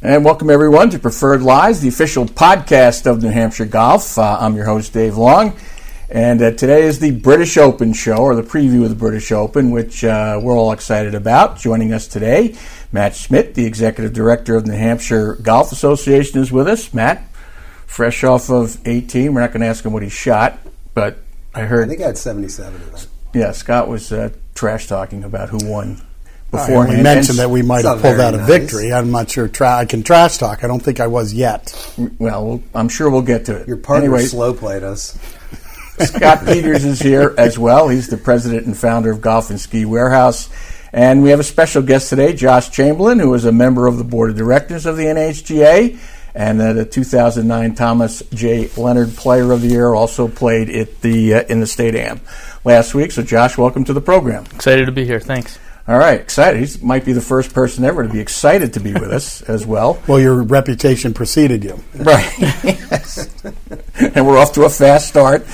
And welcome everyone to Preferred Lies, the official podcast of New Hampshire Golf. Uh, I'm your host, Dave Long. And uh, today is the British Open show, or the preview of the British Open, which uh, we're all excited about. Joining us today, Matt Schmidt, the executive director of the New Hampshire Golf Association, is with us. Matt, fresh off of 18. We're not going to ask him what he shot, but I heard. I think I had 77 of them. Yeah, Scott was uh, trash talking about who won Right, beforehand. we mentioned that we might have pulled out a nice. victory. I'm not sure. Tra- I can trash talk. I don't think I was yet. Well, we'll- I'm sure we'll get to it. Your partner anyway, slow played us. Scott Peters is here as well. He's the president and founder of Golf and Ski Warehouse. And we have a special guest today, Josh Chamberlain, who is a member of the board of directors of the NHGA and uh, the 2009 Thomas J. Leonard Player of the Year. Also played at the uh, in the State Am last week. So, Josh, welcome to the program. Excited to be here. Thanks. All right, excited. He might be the first person ever to be excited to be with us as well. Well, your reputation preceded you. Right. Yes. and we're off to a fast start.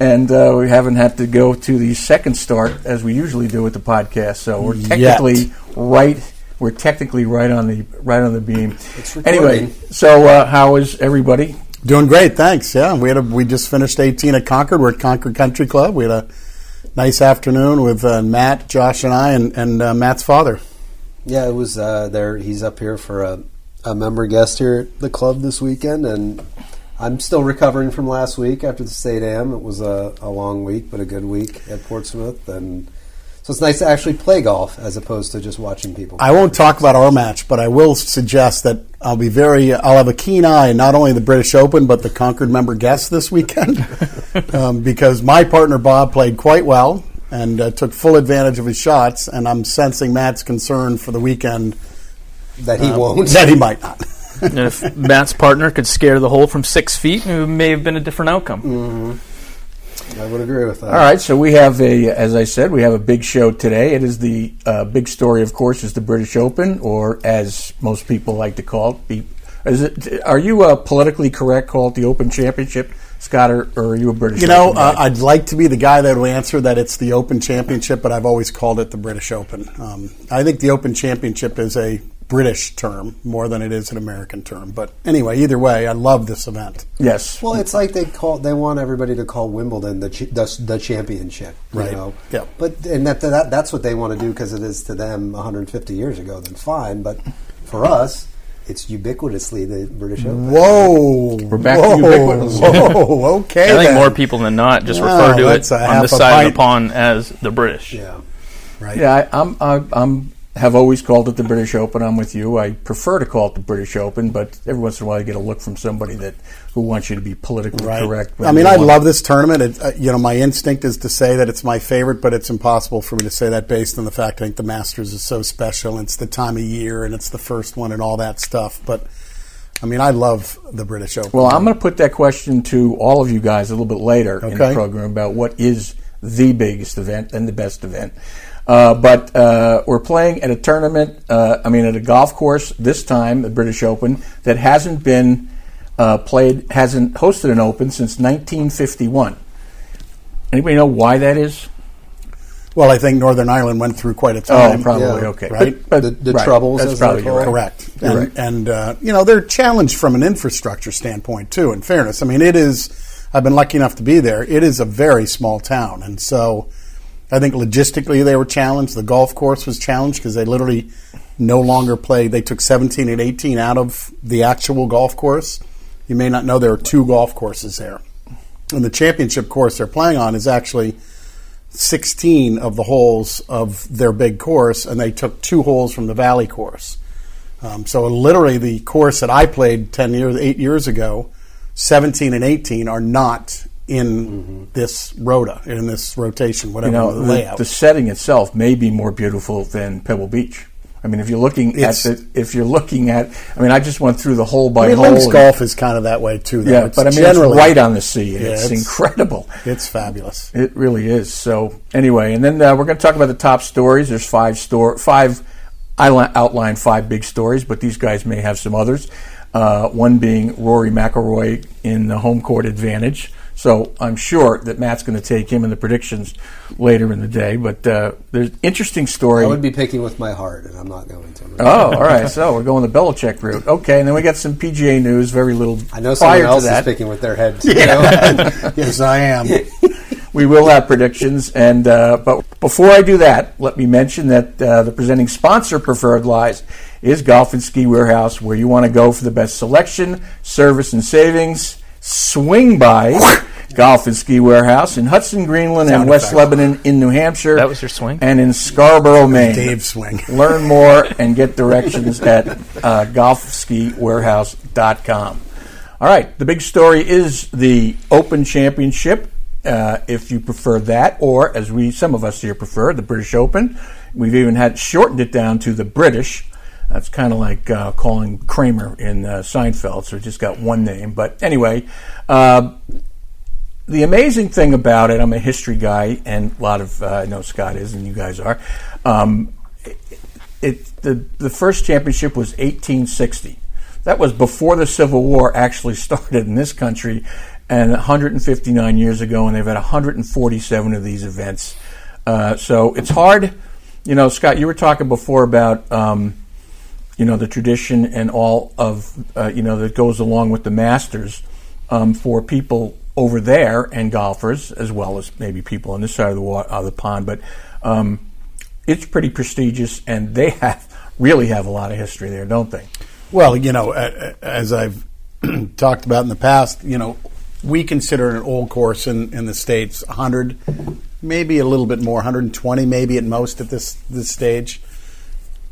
And uh, we haven't had to go to the second start as we usually do with the podcast. So we're Yet. technically right. We're technically right on the right on the beam. Anyway, so uh, how is everybody? Doing great, thanks. Yeah, we had a, we just finished 18 at Concord. We're at Concord Country Club. We had a nice afternoon with uh, Matt, Josh, and I, and, and uh, Matt's father. Yeah, it was uh, there. He's up here for a, a member guest here at the club this weekend, and I'm still recovering from last week after the state am. It was a, a long week, but a good week at Portsmouth, and so it's nice to actually play golf as opposed to just watching people. I won't talk about our match, but I will suggest that I'll be very. I'll have a keen eye not only the British Open but the Concord member guests this weekend, um, because my partner Bob played quite well and uh, took full advantage of his shots, and I'm sensing Matt's concern for the weekend that he won't. that he might not. And if Matt's partner could scare the hole from six feet, it may have been a different outcome. I would agree with that. All right, so we have a, as I said, we have a big show today. It is the uh, big story, of course, is the British Open, or as most people like to call it, the. Is it? Are you uh, politically correct? Call it the Open Championship, Scott, or, or are you a British? You know, Open guy? uh, I'd like to be the guy that will answer that it's the Open Championship, but I've always called it the British Open. Um, I think the Open Championship is a British term more than it is an American term. But anyway, either way, I love this event. yes. Well, it's like they call they want everybody to call Wimbledon the ch- the, the championship, you Right. know. Yep. But and that, that that's what they want to do because it is to them 150 years ago. Then fine, but for us, it's ubiquitously the British Open. Whoa, We're back to whoa, ubiquitous. Whoa, okay. I think then. more people than not just Wow, refer to it a on half this a side of the pond as the British. Yeah. Right. Yeah, I, I'm. I, I'm. Have always called it the British Open. I'm with you. I prefer to call it the British Open, but every once in a while you get a look from somebody that who wants you to be politically Right. correct. I mean, I love this tournament. It, uh, you know, my instinct is to say that it's my favorite, but it's impossible for me to say that based on the fact I think the Masters is so special. And it's the time of year, and it's the first one, and all that stuff. But I mean, I love the British Open. Well, I'm going to put that question to all of you guys a little bit later in the program about what is the biggest event and the best event. Uh, but uh, we're playing at a tournament, uh, I mean, at a golf course this time, the British Open, that hasn't been uh, played, hasn't hosted an Open since 1951. Anybody know why that is? Well, I think Northern Ireland went through quite a time. Oh, probably yeah. okay. Right? But, The- the right, troubles, That's probably right. Correct. And right. and uh, you know, they're challenged from an infrastructure standpoint, too, in fairness. I mean, it is, I've been lucky enough to be there. It is a very small town. And so I think logistically they were challenged. The golf course was challenged because they literally no longer play. They took 17 and 18 out of the actual golf course. You may not know there are two golf courses there. And the championship course they're playing on is actually 16 of the holes of their big course, and they took two holes from the Valley course. Um, so literally, the course that I played 10 years, eight years ago, 17 and 18 are not in this rota, in this rotation, whatever You know, the the, layout. the setting itself may be more beautiful than Pebble Beach. I mean, if you're looking It's- at the, if you're looking at, I mean, I just went through the hole by I mean, hole. links and- golf is kind of that way too. Though. yeah, It's but I mean, generally, it's right on the sea. Yeah, it's, it's- incredible. It's fabulous. It really is. So anyway, and then uh, we're going to talk about the top stories. There's five store five. I outlined five big stories, but these guys may have some others. Uh, one being Rory McIlroy in the home court advantage So I'm sure that Matt's going to take him in the predictions later in the day. But uh, there's interesting story. I would be picking with my heart, and I'm not going to. Oh, all right. So we're going the Belichick route. Okay, and then we got some PGA news. Very little. I know prior someone else is picking with their head. too, you know? yes, I am. we will have predictions. And uh, but before I do that, let me mention that uh, the presenting sponsor, Preferred Lies, is Golf and Ski Warehouse, where you want to go for the best selection, service, and savings. Swing by Golf and Ski Warehouse in Hudson, Greenland, and West effect. Lebanon in New Hampshire. That was your swing? And in Scarborough, Maine. Dave swing. Learn more and get directions at uh, golfskiwarehouse.com. All right, the big story is the Open Championship, uh, if you prefer that, or as we some of us here prefer, the British Open. We've even had shortened it down to the British. That's kind of like uh, calling Kramer in uh, Seinfeld, so it just got one name. But anyway, uh, the amazing thing about it, I'm a history guy, and a lot of uh, I know Scott is, and you guys are. Um, it, it the the first championship was 1860. That was before the Civil War actually started in this country, and 159 years ago, and they've had 147 of these events. Uh, so it's hard, you know, Scott. You were talking before about. Um, you know the tradition and all of uh, you know that goes along with the Masters um, for people over there and golfers as well as maybe people on this side of the wa- of the pond. But um, it's pretty prestigious, and they have really have a lot of history there, don't they? Well, you know, as I've talked about in the past, you know, we consider an old course in, in the states 100, maybe a little bit more, 120 maybe at most at this this stage.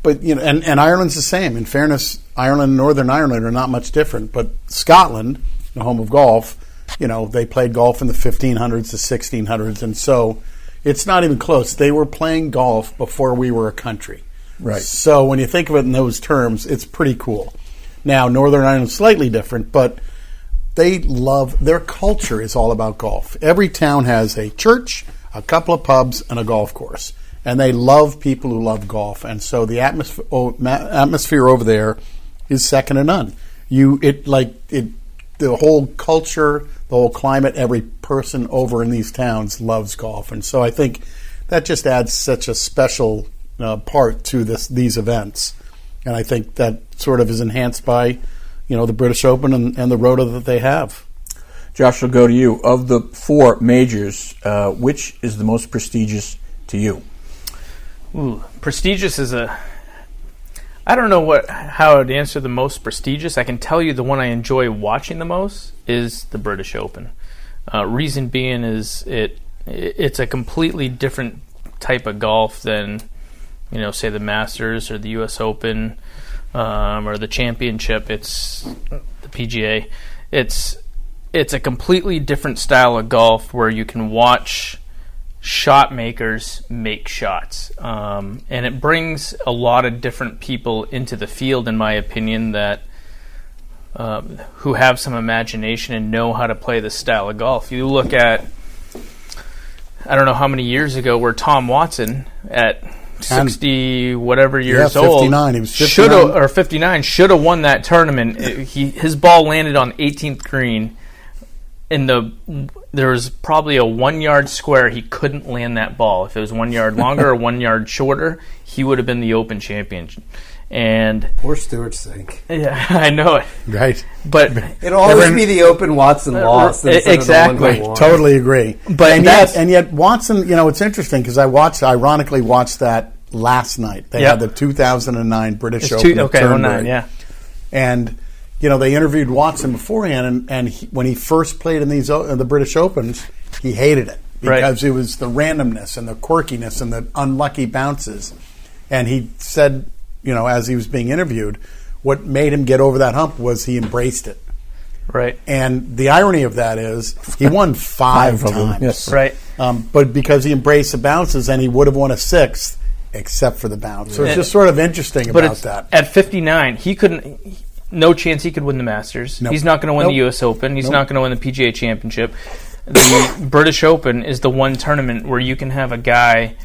But you know, and, and Ireland's the same. In fairness, Ireland and Northern Ireland are not much different. But Scotland, the home of golf, you know, they played golf in the 1500s, the 1600s, and so it's not even close. They were playing golf before we were a country. Right. So when you think of it in those terms, it's pretty cool. Now, Northern Ireland's slightly different, but they love their culture is all about golf. Every town has a church, a couple of pubs, and a golf course, and they love people who love golf. And so the atmosphere, oh, ma- atmosphere over there is second to none. You it like it the whole culture, the whole climate, every person over in these towns loves golf, and so I think that just adds such a special uh, part to this these events, and I think that sort of is enhanced by you know the British Open and, and the rota that they have. Josh, will go to you. Of the four majors, uh, which is the most prestigious to you? Ooh, prestigious is a. I don't know what how I'd answer the most prestigious. I can tell you the one I enjoy watching the most is the British Open. Uh, reason being is it it's a completely different type of golf than you know say the Masters or the U.S. Open um, or the Championship. It's the PGA. It's it's a completely different style of golf where you can watch shot makers make shots. Um, and it brings a lot of different people into the field, in my opinion, that um, who have some imagination and know how to play this style of golf. You look at, I don't know how many years ago, where Tom Watson at 60 whatever years Yeah, old 59. He was 59 should have or 59 should have won that tournament he his ball landed on 18th green in the there was probably a one yard square he couldn't land that ball if it was one yard longer or one yard shorter he would have been the open champion and Poor Stewart Cink. yeah i know it Right. but It'll always Everyone- be the Open Watson loss. uh, instead of the exactly. one who won. Totally agree. But and yet, and yet Watson, you know, it's interesting because I watched, ironically, watched that last night. They Yep. had the 2009 British it's Open. two, okay 09 yeah And you know, they interviewed Watson beforehand, and, and he, when he first played in these uh, the British Opens, he hated it Right. because it was the randomness and the quirkiness and the unlucky bounces. And he said, you know, as he was being interviewed, what made him get over that hump was he embraced it. right And the irony of that is he won five, Five times. yes. right Um, but because he embraced the bounces, and he would have won a sixth, except for the bounce. So it's just sort of interesting but about that. at 59 he couldn't no chance he could win the masters Nope. he's not going to win the us open he's Nope. not going to win the pga championship the british open is the one tournament where you can have a guy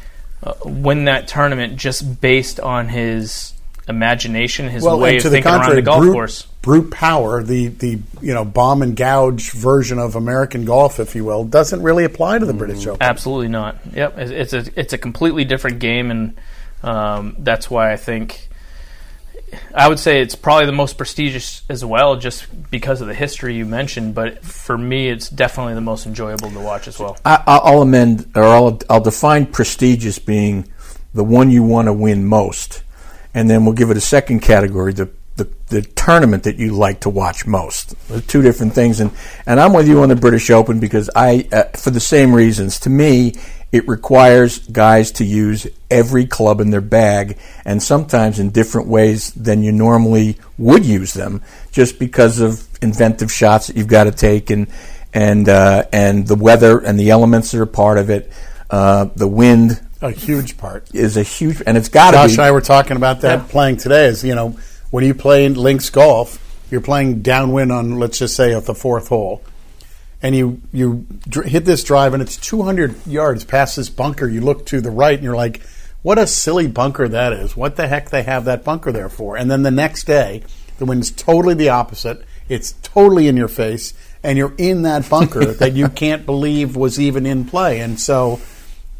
uh, win that tournament just based on his imagination his Well, way of thinking around the golf Brute, course brute power, the the you know bomb and gouge version of American golf, if you will, doesn't really apply to the British Open. Absolutely not. Yep, it's, it's a it's a completely different game, and um, that's why I think I would say it's probably the most prestigious as well, just because of the history you mentioned. But for me, it's definitely the most enjoyable to watch as well. I, I'll amend, or I'll, I'll define prestigious being the one you want to win most, and then we'll give it a second category: the the, the tournament that you like to watch most. They're two different things, and and I'm with you on the British Open because I, uh, for the same reasons. To me, it requires guys to use every club in their bag, and sometimes in different ways than you normally would use them, just because of inventive shots that you've got to take, and and uh, and the weather and the elements that are part of it. Uh, the wind A huge part. is a huge, and it's got to Josh and I were talking about that Yeah. playing today. Is you know when you play in links golf, you're playing downwind on let's just say at the fourth hole, and you you dr- hit this drive and it's 200 yards past this bunker. You look to the right and you're like, what a silly bunker that is. What the heck they have that bunker there for? And then the next day, the wind's totally the opposite. It's totally in your face, and you're in that bunker that you can't believe was even in play. And so.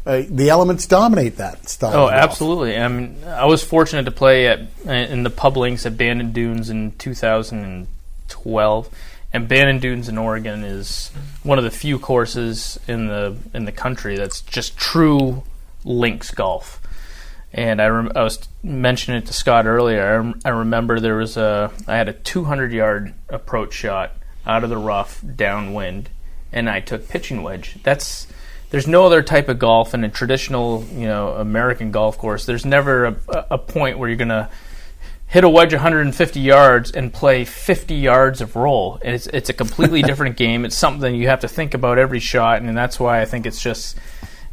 Uh, the elements dominate that style. Oh, absolutely. I mean, I was fortunate to play at in the pub links at Bandon Dunes in 2012, and Bandon Dunes in Oregon is one of the few courses in the in the country that's just true links golf. And I, rem- I was mentioning it to Scott earlier. I, rem- I remember there was a I had a 200 yard approach shot out of the rough downwind, and I took pitching wedge. That's there's no other type of golf in a traditional you know American golf course. There's never a, a point where you're gonna hit a wedge 150 yards and play 50 yards of roll. And it's it's a completely different game. It's something you have to think about every shot, and that's why I think it's just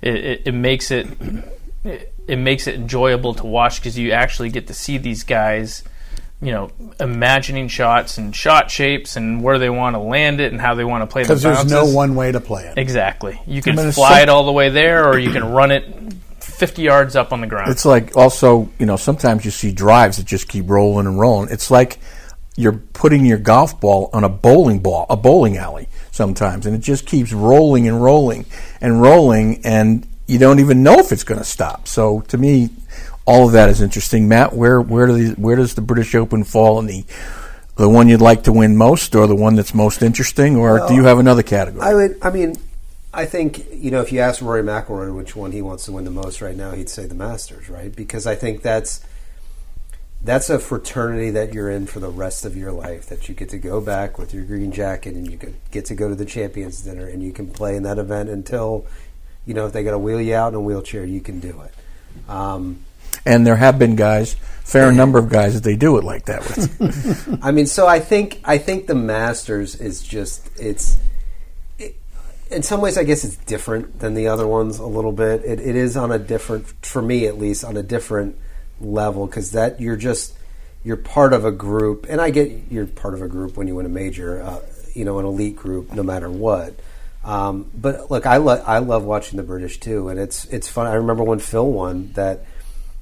it, it, it makes it, it it makes it enjoyable to watch because you actually get to see these guys. You know, imagining shots and shot shapes and where they want to land it and how they want to play the Because there's no one way to play it. Exactly. You can mean, fly some- it all the way there, or you can run it 50 yards up on the ground. It's like also, you know, sometimes you see drives that just keep rolling and rolling. It's like you're putting your golf ball on a bowling ball, a bowling alley sometimes, and it just keeps rolling and rolling and rolling, and you don't even know if it's going to stop. So to me, all of that is interesting. Matt, where where do the, where does the British Open fall in the the one you'd like to win most, or the one that's most interesting, or do you have another category? I would. I mean, I think you know if you ask Rory McIlroy which one he wants to win the most right now, he'd say the Masters, right? Because I think that's that's a fraternity that you're in for the rest of your life. That you get to go back with your green jacket and you get to go to the Champions Dinner and you can play in that event until you know if they got to wheel you out in a wheelchair, you can do it. Um, and there have been guys, fair number of guys that they do it like that with. I mean, so I think I think the Masters is just it's. In some ways, I guess it's different than the other ones a little bit. It, it is on a different, for me at least, on a different level because that you're just you're part of a group, and I get you're part of a group when you win a major, uh, you know, an elite group, no matter what. Um, but look, I lo- I love watching the British too, and it's it's fun. I remember when Phil won that.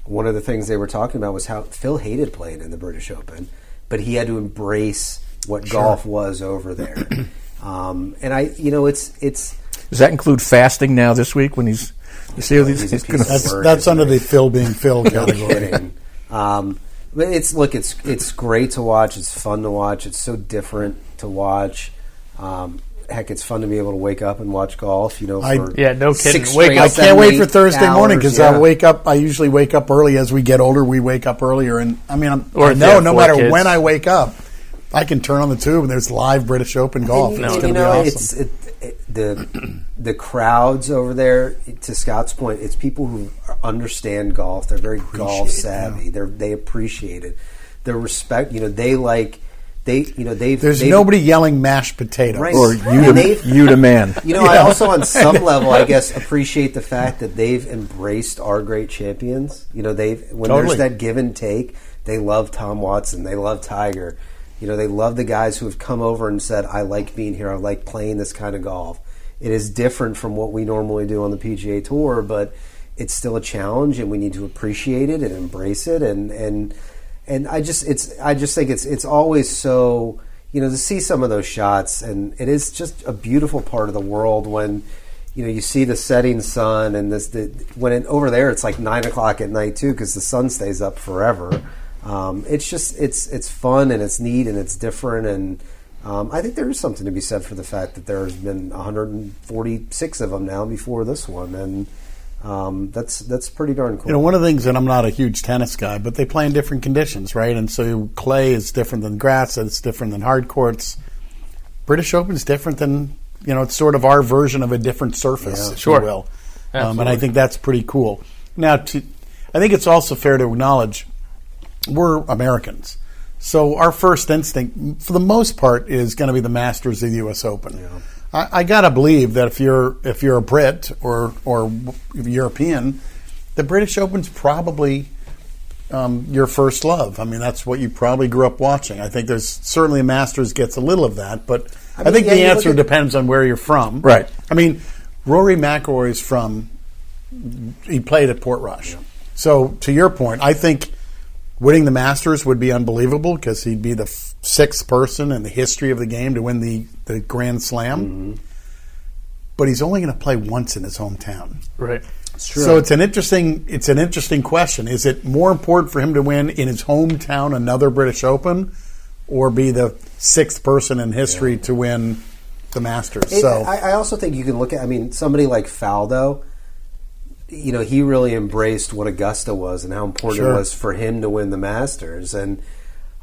One of the things they were talking about was how Phil hated playing in the British Open, but he had to embrace what golf was over there. Um, and I, you know, it's it's Does that include fasting now this week when he's? You see how these? He's He's gonna, That's Word, that's under it? the Phil being Phil category. Um, but it's look, it's it's great to watch. It's fun to watch. It's so different to watch. Um, heck, it's fun to be able to wake up and watch golf. You know, I- Yeah, no kidding. Wake up- I can't wait for eight Thursday morning because yeah. I wake up. I usually wake up early. As we get older, we wake up earlier, and I mean, I'm, Or I know have no matter kids. when I wake up, I can turn on the tube and there's live British Open golf. And, and it's going you to be know, awesome. it's it, it, the the crowds over there. To Scott's point, it's people who understand golf. They're very golf Appreciate it, savvy. They're they appreciate it. The respect. You know, they like they. You know, they've. There's they've, nobody yelling mashed potatoes. Right. or you to you to man. You know, I also, on some level, I guess, appreciate the fact that they've embraced our great champions. You know, they've when Totally. there's that give and take, they love Tom Watson, they love Tiger. You know, they love the guys who have come over and said, "I like being here. I like playing this kind of golf." It is different from what we normally do on the PGA Tour, but it's still a challenge, and we need to appreciate it and embrace it. And and and I just it's I just think it's it's always so you know to see some of those shots, and it is just a beautiful part of the world when you know you see the setting sun and this the, when it, over there it's like nine o'clock at night too because the sun stays up forever. Um, it's just it's it's fun and it's neat and it's different and um, I think there is something to be said for the fact that there's been 146 of them now before this one and. Um, that's that's pretty darn cool. You know, one of the things, and I'm not a huge tennis guy, but they play in different conditions, right? And so clay is different than grass, it's different than hard courts. British Open is different than, you know, it's sort of our version of a different surface, Yeah. if Sure. you will. Um, and I think that's pretty cool. Now, to, I think it's also fair to acknowledge we're Americans. So our first instinct, for the most part, is going to be the Masters of the U.S. Open. I, I got to believe that if you're if you're a Brit or or European, the British Open's probably um, your first love. I mean, that's what you probably grew up watching. I think there's certainly Masters gets a little of that, but I, mean, think yeah, the answer at- depends on where you're from. Right. I mean, Rory McIlroy is from. He played at Portrush. So to your point, I think winning the Masters would be unbelievable because he'd be the f- sixth person in the history of the game to win the, the Grand Slam. Mm-hmm. But he's only going to play once in his hometown. Right. So it's an interesting it's an interesting question. Is it more important for him to win in his hometown another British Open, or be the sixth person in history to win the Masters? It- so I, I also think you can look at. I mean, somebody like Faldo. You know, he really embraced what Augusta was and how important Sure. it was for him to win the Masters. And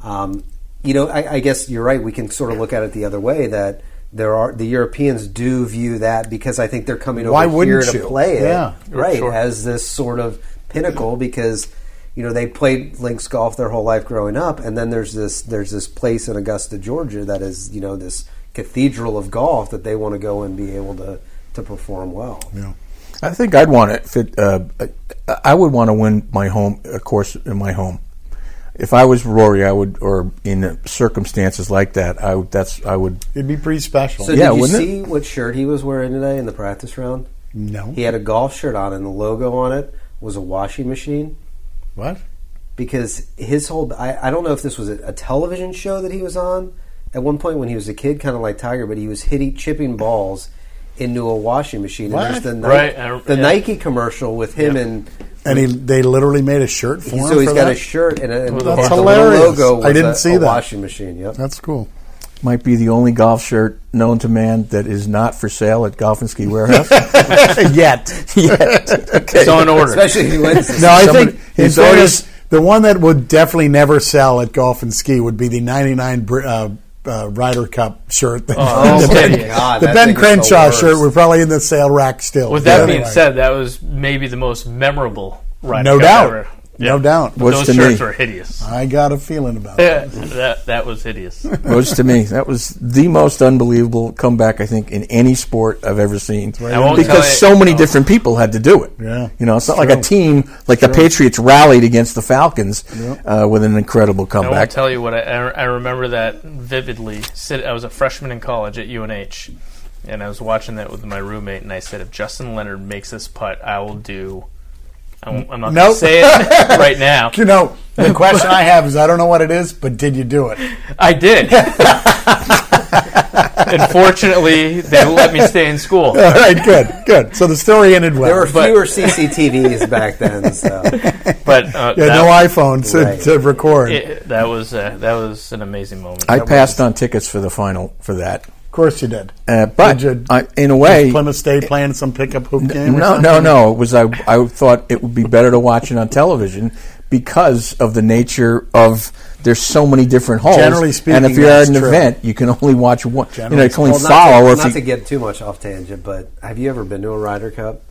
um, you know, I, I guess you're right. We can sort of look at it the other way that there are the Europeans do view that because I think they're coming over Why here wouldn't to you? play it, Yeah. right? Sure. As this sort of pinnacle because you know they played links golf their whole life growing up, and then there's this there's this place in Augusta, Georgia, that is you know this cathedral of golf that they want to go and be able to to perform well. yeah. I think I'd want to fit. Uh, I would want to win my home, of course, in my home. If I was Rory, I would, or in circumstances like that, I would. That's I would. it'd be pretty special. So Yeah, did you wouldn't it? see what shirt he was wearing today in the practice round? no, He had a golf shirt on, and the logo on it was a washing machine. what? because his whole I, I don't know if this was a, a television show that he was on at one point when he was a kid kind of like tiger but he was hitting chipping balls into a washing machine What? and there's the, Nike, Right, I- the yeah. Nike commercial with him Yeah. and And he they literally made a shirt for him. so he's for got that? a shirt and, a, and With the, a That's hilarious. logo was I didn't a, see a that. washing machine yep That's cool. Might be the only golf shirt known to man that is not for sale at Golf and Ski Warehouse. Yet, Yet. Okay. It's on order. especially if he wins no, I Somebody- think in it's always- the one that would definitely never sell at Golf and Ski would be the '99 uh, uh, Ryder Cup shirt. that- Oh, the my Ben, God, the Ben Crenshaw shirt. We're probably in the sale rack still. With that But being anyway. said, that was maybe the most memorable Ryder No Cup doubt. ever. No doubt. But What's those to shirts me? were hideous. I got a feeling about Yeah, it. that that was hideous. was to me that was the most unbelievable comeback I think in any sport I've ever seen. I won't Because tell you- so many different people had to do it. Yeah, you know, it's not like a team like the Patriots rallied against the Falcons uh, with an incredible comeback. I won't comeback. tell you what I, I I remember that vividly. Sit, I was a freshman in college at UNH, and I was watching that with my roommate, and I said, if Justin Leonard makes this putt, I will do. I'm, I'm not going Nope. to say it right now. You know, the question I have is I don't know what it is, but did you do it? I did. Unfortunately, they let me stay in school. All right, good, good. So the story ended well. there were But- fewer CCTVs back then so But uh, yeah, that, no iPhones to, Right. to record. it- that was uh, that was an amazing moment. I passed on tickets for the final for that, of course you did. uh, but Did you- I, in a way, Plymouth State playing some pickup hoop game? no, no, no. It was I. I thought it would be better to watch it on television because of the nature of there's so many different holes. Generally speaking, and if you're at an true. event, you can only watch one. you know, Generally you can only well, not, follow. to, or if not you, to get too much off tangent but have you ever been to a Ryder Cup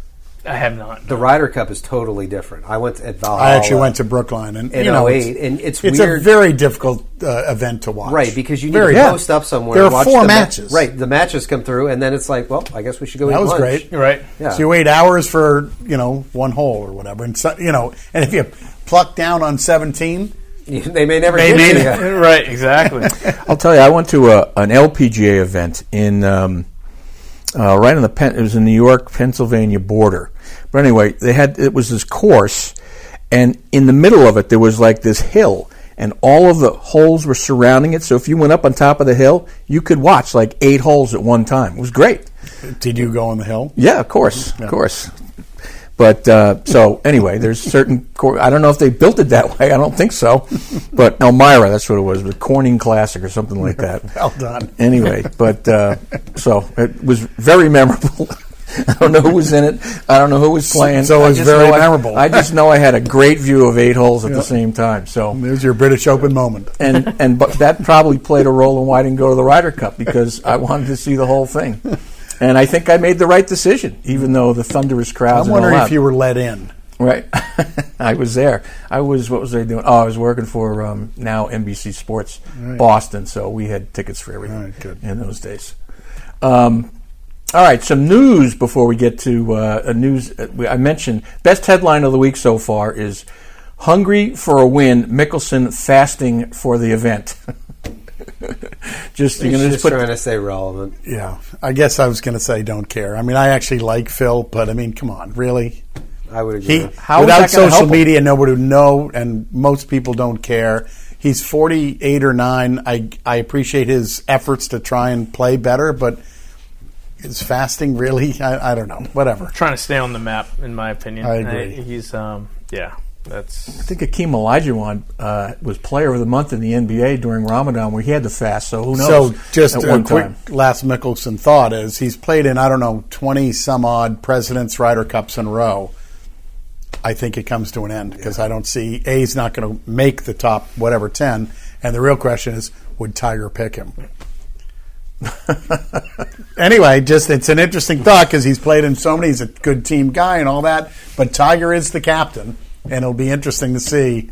I have not. the Ryder Cup is totally different I went to, at Valhalla I actually went to Brookline, and in you know, 08 it's, and it's, it's weird a very difficult uh, event to watch. Right, because you need Very to good. post up somewhere. There are watch four the ma- matches. right, the matches come through, and then it's like, well, I guess we should go. That eat was lunch. great. You're right. Yeah. So you wait hours for you know one hole or whatever, and so, you know, and if you pluck down on seventeen, they may never They get may to you. Right, exactly. I'll tell you, I went to a, an LPGA event in um, uh, right on the Pen- it was in New York Pennsylvania border. But anyway, they had it was this course, and in the middle of it there was like this hill, and all of the holes were surrounding it. So if you went up on top of the hill, you could watch like eight holes at one time. It was great. Did you go on the hill? Yeah, of course, of course. But uh, so anyway, there's certain. Cor- I don't know if they built it that way. I don't think so. But Elmira, that's what it was, the Corning Classic or something like that. Well done. Anyway, but uh, so it was very memorable. I don't know who was in it. I don't know who was playing. So it was very I- memorable. I just know I had a great view of eight holes at the same time. So There's your British Open moment. and and but that probably played a role in why I didn't go to the Ryder Cup because I wanted to see the whole thing. And I think I made the right decision, even though the thunderous crowds. I'm wondering if you were let in. Right. I was there. I was, what was I doing? Oh, I was working for um, now NBC Sports Boston, so we had tickets for everything right, good. in those days. Um, all right, some news before we get to uh, a news. uh, I mentioned best headline of the week so far is Hungry for a Win, Mickelson fasting for the event. just, you're going to just just put trying to stay relevant. Yeah, I guess I was going to say don't care. I mean, I actually like Phil, but I mean, come on, really? I would agree. He How is without that gonna help social media, nobody would know, and most people don't care. He's forty-eight or nine. I I appreciate his efforts to try and play better, but is fasting really? I, I don't know. Whatever. Trying to stay on the map, in my opinion. I agree. he's, um, yeah, that's. I think Akeem Olajuwon uh, was Player of the Month in the NBA during Ramadan, where he had to fast. So who knows? So just at a one quick time. last Mickelson thought is he's played in I don't know twenty some odd Presidents Ryder Cups in a row. I think it comes to an end because I don't see A's not going to make the top whatever ten, and the real question is would Tiger pick him? anyway, just it's an interesting thought because he's played in so many. He's a good team guy and all that, but Tiger is the captain, and it'll be interesting to see.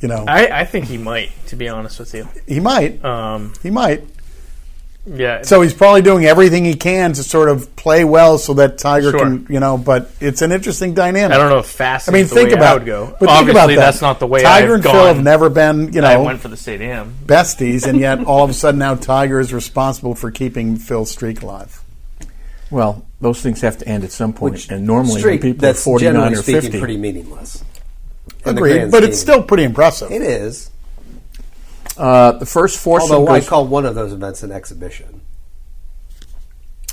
You know, I, I think he might, to be honest with you. he might, Um, he might. yeah. So he's probably doing everything he can to sort of play well so that Tiger Sure. can, you know. But it's an interesting dynamic. I don't know if fast. I mean, is the think way about I would go. But Obviously, think about that. that's not the way Tiger I've and gone. Phil have never been, you I know, went for the stadium. besties, and yet all of a sudden now Tiger is responsible for keeping Phil's streak alive. Well, those things have to end at some point, Which and normally streak, when people are that's 49 generally or speaking 50. pretty meaningless. Agreed, grand but it's still pretty impressive. it is. uh, the first foursome Although I goes. call one of those events an exhibition.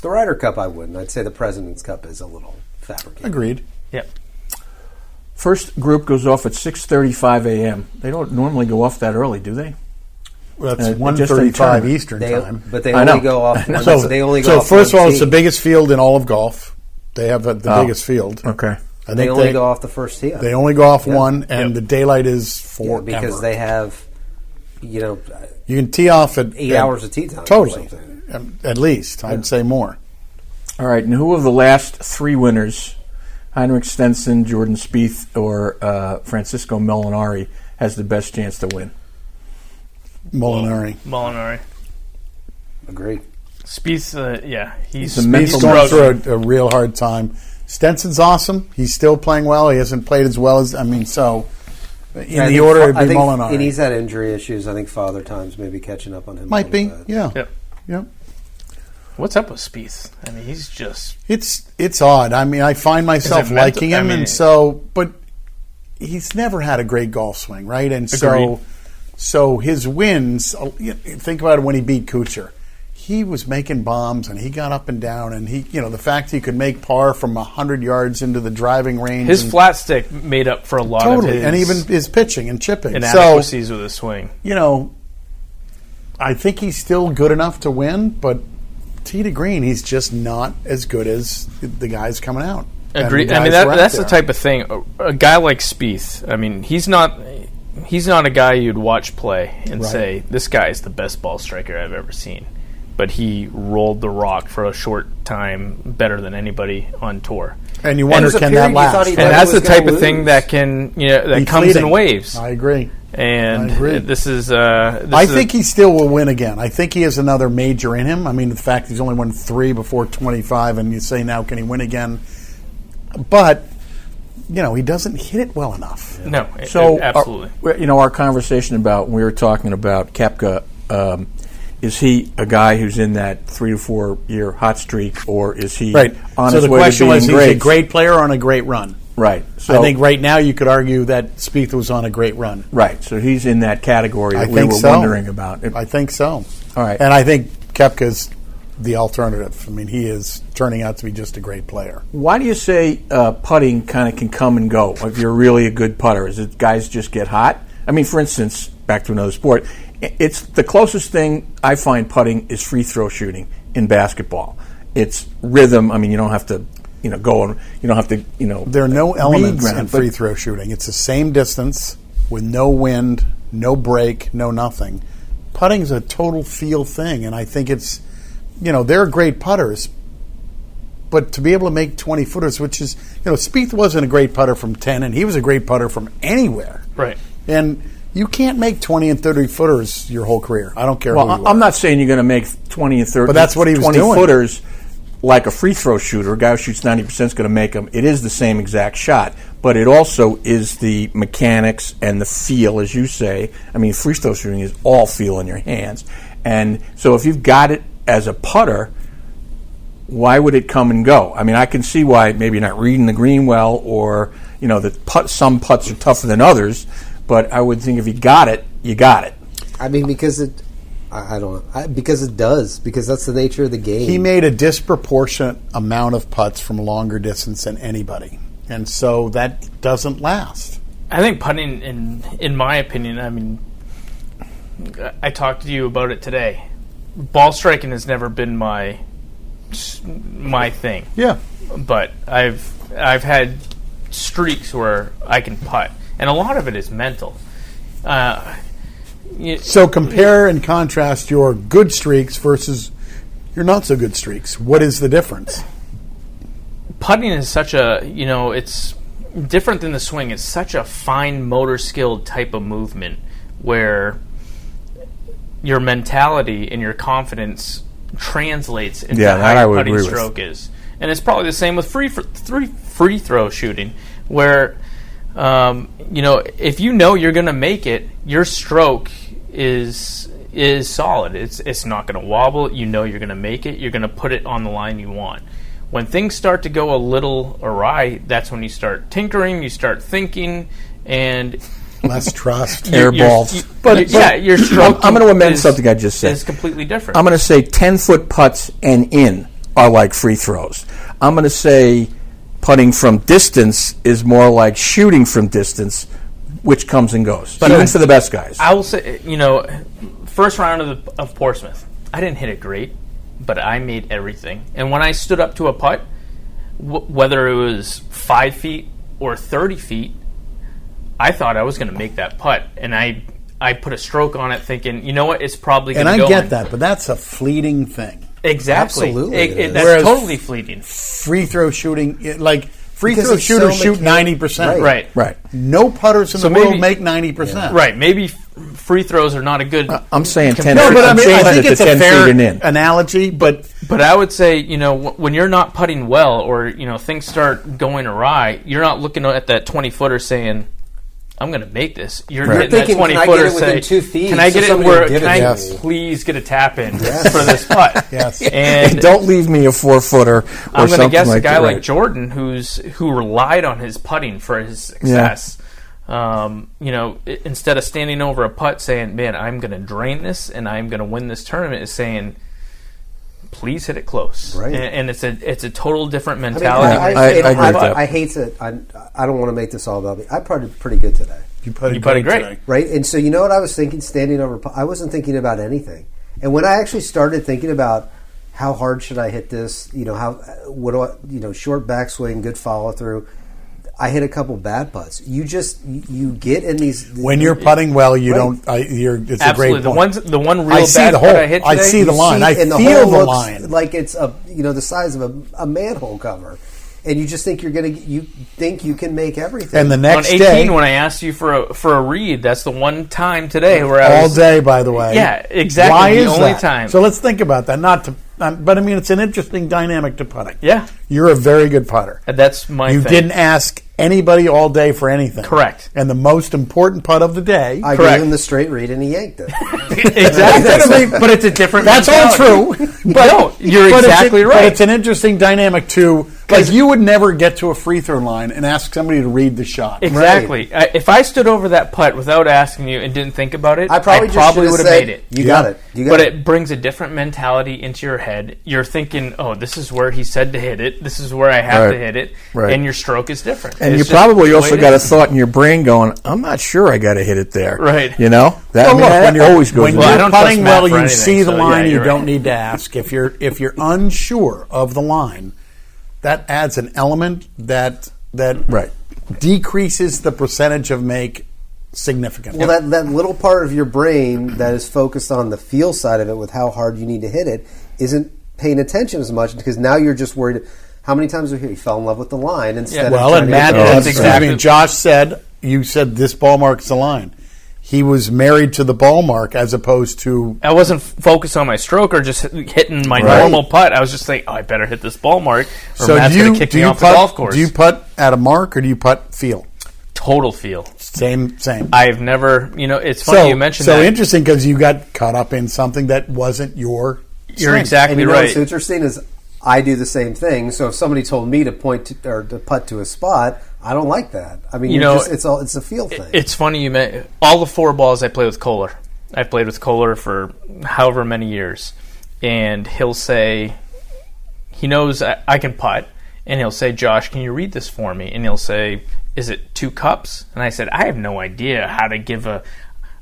The Ryder Cup, I wouldn't. I'd say the President's Cup is a little fabricated. Agreed. Yep. First group goes off at 6:35 a.m. They don't normally go off that early, do they? Well, Uh, That's one just in thirty-five tournament. Eastern They, time. but they only go off. One, So, they only go so off first of one all, it's the biggest field in all of golf. They have the, the Oh. biggest field. Okay. I They only they, go off the first tee. they only go off Yeah. one, and Yep. the daylight is Yeah, because they have, you know, you can tee off at eight at- hours of tee time. Totally. Um, at least I'd say more. All right. And who of the last three winners, Henrik Stenson, Jordan Spieth, or uh, Francesco Molinari, has the best chance to win? Molinari. Molinari. Agree. Spieth, uh, yeah, he's, He's He's going through a, a real hard time. Stenson's awesome. He's still playing well. He hasn't played as well as I mean. So in Yeah, I the order, fa- it'd I be think, Molinari. And he's had injury issues. I think Father Time's maybe catching up on him. Might be. little bit. Yeah. Yep. Yep. What's up with Spieth? I mean, he's just It's it's odd. I mean, I find myself Is mental? liking him, I mean- and so, but he's never had a great golf swing, right? And Agreed. so his wins. uh, Think about it when he beat Kuchar. He was making bombs, and he got up and down, and he, you know, the fact he could make par from hundred yards into the driving range. his flat stick made up for a lot totally, and even his pitching and chipping. So inadequacies with his swing. you know, I think he's still good enough to win, but tee to green, he's just not as good as the guys coming out. Agree. I mean, that, who are out that's the type of thing. A, a guy like Spieth. I mean, he's not. He's not a guy you'd watch play and Right. say this guy is the best ball striker I've ever seen. But he rolled the rock for a short time better than anybody on tour. And you wonder, there's a can that last? thought he And that's the was gonna type of thing that can you know that Be comes in waves. I agree. and I agree. this is. Uh, this I is a- think he still will win again. I think he has another major in him. I mean, the fact he's only won three before 25, and you say now, can he win again? But, you know, he doesn't hit it well enough. no. So, uh, absolutely. our- you know, our conversation about we were talking about Koepka. Um, is he a guy who's in that three to four year hot streak, or is he Right. on so his the way question to being was, he's great? a great player on a great run. Right. So I think right now you could argue that Spieth was on a great run. right. So he's in that category that I we think were so. wondering about. If- I think so. All right. And I think Kepka's the alternative. I mean, he is turning out to be just a great player. Why do you say uh, putting kind of can come and go if you're really a good putter? Is it guys just get hot? I mean, for instance, back to another sport, it's the closest thing I find putting is free throw shooting in basketball. It's rhythm. I mean, you don't have to, you know, go and you don't have to, you know. There are no elements ground, in free throw shooting. It's the same distance with no wind, no break, no nothing. Putting's a total feel thing, and I think it's, you know, they're great putters, but to be able to make 20 footers, which is, you know, Spieth wasn't a great putter from 10, and he was a great putter from anywhere. Right. And you can't make 20 and 30 footers your whole career. I don't care Well, who you I- I'm are. not saying you're going to make 20 and 30. But that's what he was 20 doing. footers like a free throw shooter. A guy who shoots 90% is going to make them. It is the same exact shot, but it also is the mechanics and the feel, as you say. I mean, free throw shooting is all feel in your hands. And so if you've got it as a putter, why would it come and go? I mean, I can see why maybe you're not reading the green well, or you know, that put, some putts are tougher than others. But I would think if you got it, you got it. I mean, because it, I, I don't know, I, because it does, because that's the nature of the game. He made a disproportionate amount of putts from longer distance than anybody. And so that doesn't last. I think putting, in in my opinion, I mean, I talked to you about it today. Ball striking has never been my my thing, Yeah. but I've I've had streaks where I can putt, and a lot of it is mental. Uh, So compare and contrast your good streaks versus your not so good streaks. What is the difference? putting is such a you know it's different than the swing it's such a fine motor skilled type of movement where your mentality and your confidence translates into Yeah, how your putting agree with. stroke is. And it's probably the same with free fr- three free throw shooting where um, you know if you know you're going to make it your stroke is is solid. It's it's not going to wobble. You know you're going to make it. You're going to put it on the line you want. When things start to go a little awry that's when you start tinkering you start thinking and Less trust. Air your- your- balls. you- But- your- but yeah your stroke I'm going to amend is- something I just said. is completely different I'm going to say 10 foot putts and in are like free throws. I'm going to say putting from distance is more like shooting from distance, which comes and goes. But even I- for the best guys. I will say, you know, first round of, the, of Portsmouth, I didn't hit it great, but I made everything. And when I stood up to a putt, w- whether it was five feet or thirty feet, I thought I was going to make that putt, and I I put a stroke on it, thinking, you know what, it's probably going And to I go. get in. that, but that's a fleeting thing. exactly. Absolutely It- it it- is. that's Whereas- totally fleeting. Free throw shooting, it- like free Because throw it's so shooters shoot ninety percent. Right. Right. right. No putters in So the world make ninety percent. Right. Maybe free throws are not a good. Uh, I'm saying 10 No, but I mean, I think it's a fair in. analogy, but But I would say, you know, wh- when you're not putting well, or you know things start going awry, you're not looking at that 20 footer saying, "I'm going to make this." You're hitting Thinking, that 20 "Can I get footer say, two feet "Can I so get it where? Can it I me?" please get a tap in for this putt?" Yes. And Don't leave me a four footer or I'm going to guess like a guy that. like Jordan, who's who relied on his putting for his success. Um, you know, instead of standing over a putt saying, "Man, I'm going to drain this and I'm going to win this tournament," is saying, "Please hit it close." Right. And, and it's a it's a total different I, mean, mentality. I, I, I- I and agree with that. I hate to. I, I don't want to make this all about me. I putted pretty good today, you put You putted great. right? And so you know what I was thinking, standing over. I wasn't thinking about anything. And when I actually started thinking about how hard should I hit this, you know, how what do I, you know, short backswing, good follow through. I hit a couple bad putts. You just you, you get in these When you're putting well, you Right. don't. I, you're, it's Absolutely, a great the point. ones the one real I see bad the putt hole. I hit I see the You line. I and the feel hole the looks line. like it's a you know the size of a, a manhole cover, and you just think you're gonna you think you can make everything. And the on next 18 day, when I asked you for a for a read. That's the one time today where I all was day, by the way. Yeah, exactly, Why the is only that? time. So let's think about that. Not to, um, but I mean, it's an interesting dynamic to putting. Yeah, You're a very good putter. that's my. You thing. didn't ask anybody all day for anything. Correct. And the most important putt of the day. I correct. gave him the straight read and he yanked it. exactly, but it's a different. that's all true. But no, you're But it's a- exactly But right. it's an interesting dynamic to Like you would never get to a free throw line and ask somebody to read the shot. Exactly. I, if I stood over that putt without asking you and didn't think about it, I probably just probably would have said, made it. You Yeah. got it. You got but it. it brings a different mentality into your head. You're thinking, "Oh, this is where he said to hit it. This is where I have Right. to hit it." Right. And your stroke is different. And It's you probably also it got a thought in your brain going, "I'm not sure I got to hit it there." Right. You know that, I Well, mean, look, that when you're always goes. when in Well, you're there. putting well, you anything, see the so, line. yeah, you don't right. need to ask if you're if you're unsure of the line. That adds an element that that Right. decreases the percentage of make significantly. Well, that, that little part of your brain that is focused on the feel side of it with how hard you need to hit it isn't paying attention as much because now you're just worried. How many times have you fell in love with the line instead of well, trying and Matt, hit the ball? That's exactly- I mean, Josh said you said this ball marks the line. He was married to the ball mark as opposed to I wasn't f- focused on my stroke or just hitting my Right. normal putt. I was just like, "Oh, I better hit this ball mark, or so Matt's do you gonna kick do me you off putt, the golf course." Do you putt at a mark or do you putt feel? Total feel. Same, same. I've never, you know, it's funny so you mentioned so that. interesting because you got caught up in something that wasn't your. You're strength. exactly And you know right. what's interesting is I do the same thing. So if somebody told me to point to, or to putt to a spot, I don't like that. I mean, You know, just, it's all it's a feel thing. It's funny you met all the four balls I play with Kohler. I've played with Kohler for however many years, and he'll say he knows I, I can putt, and he'll say, "Josh, can you read this for me?" And he'll say, "Is it two cups?" And I said, "I have no idea how to give a."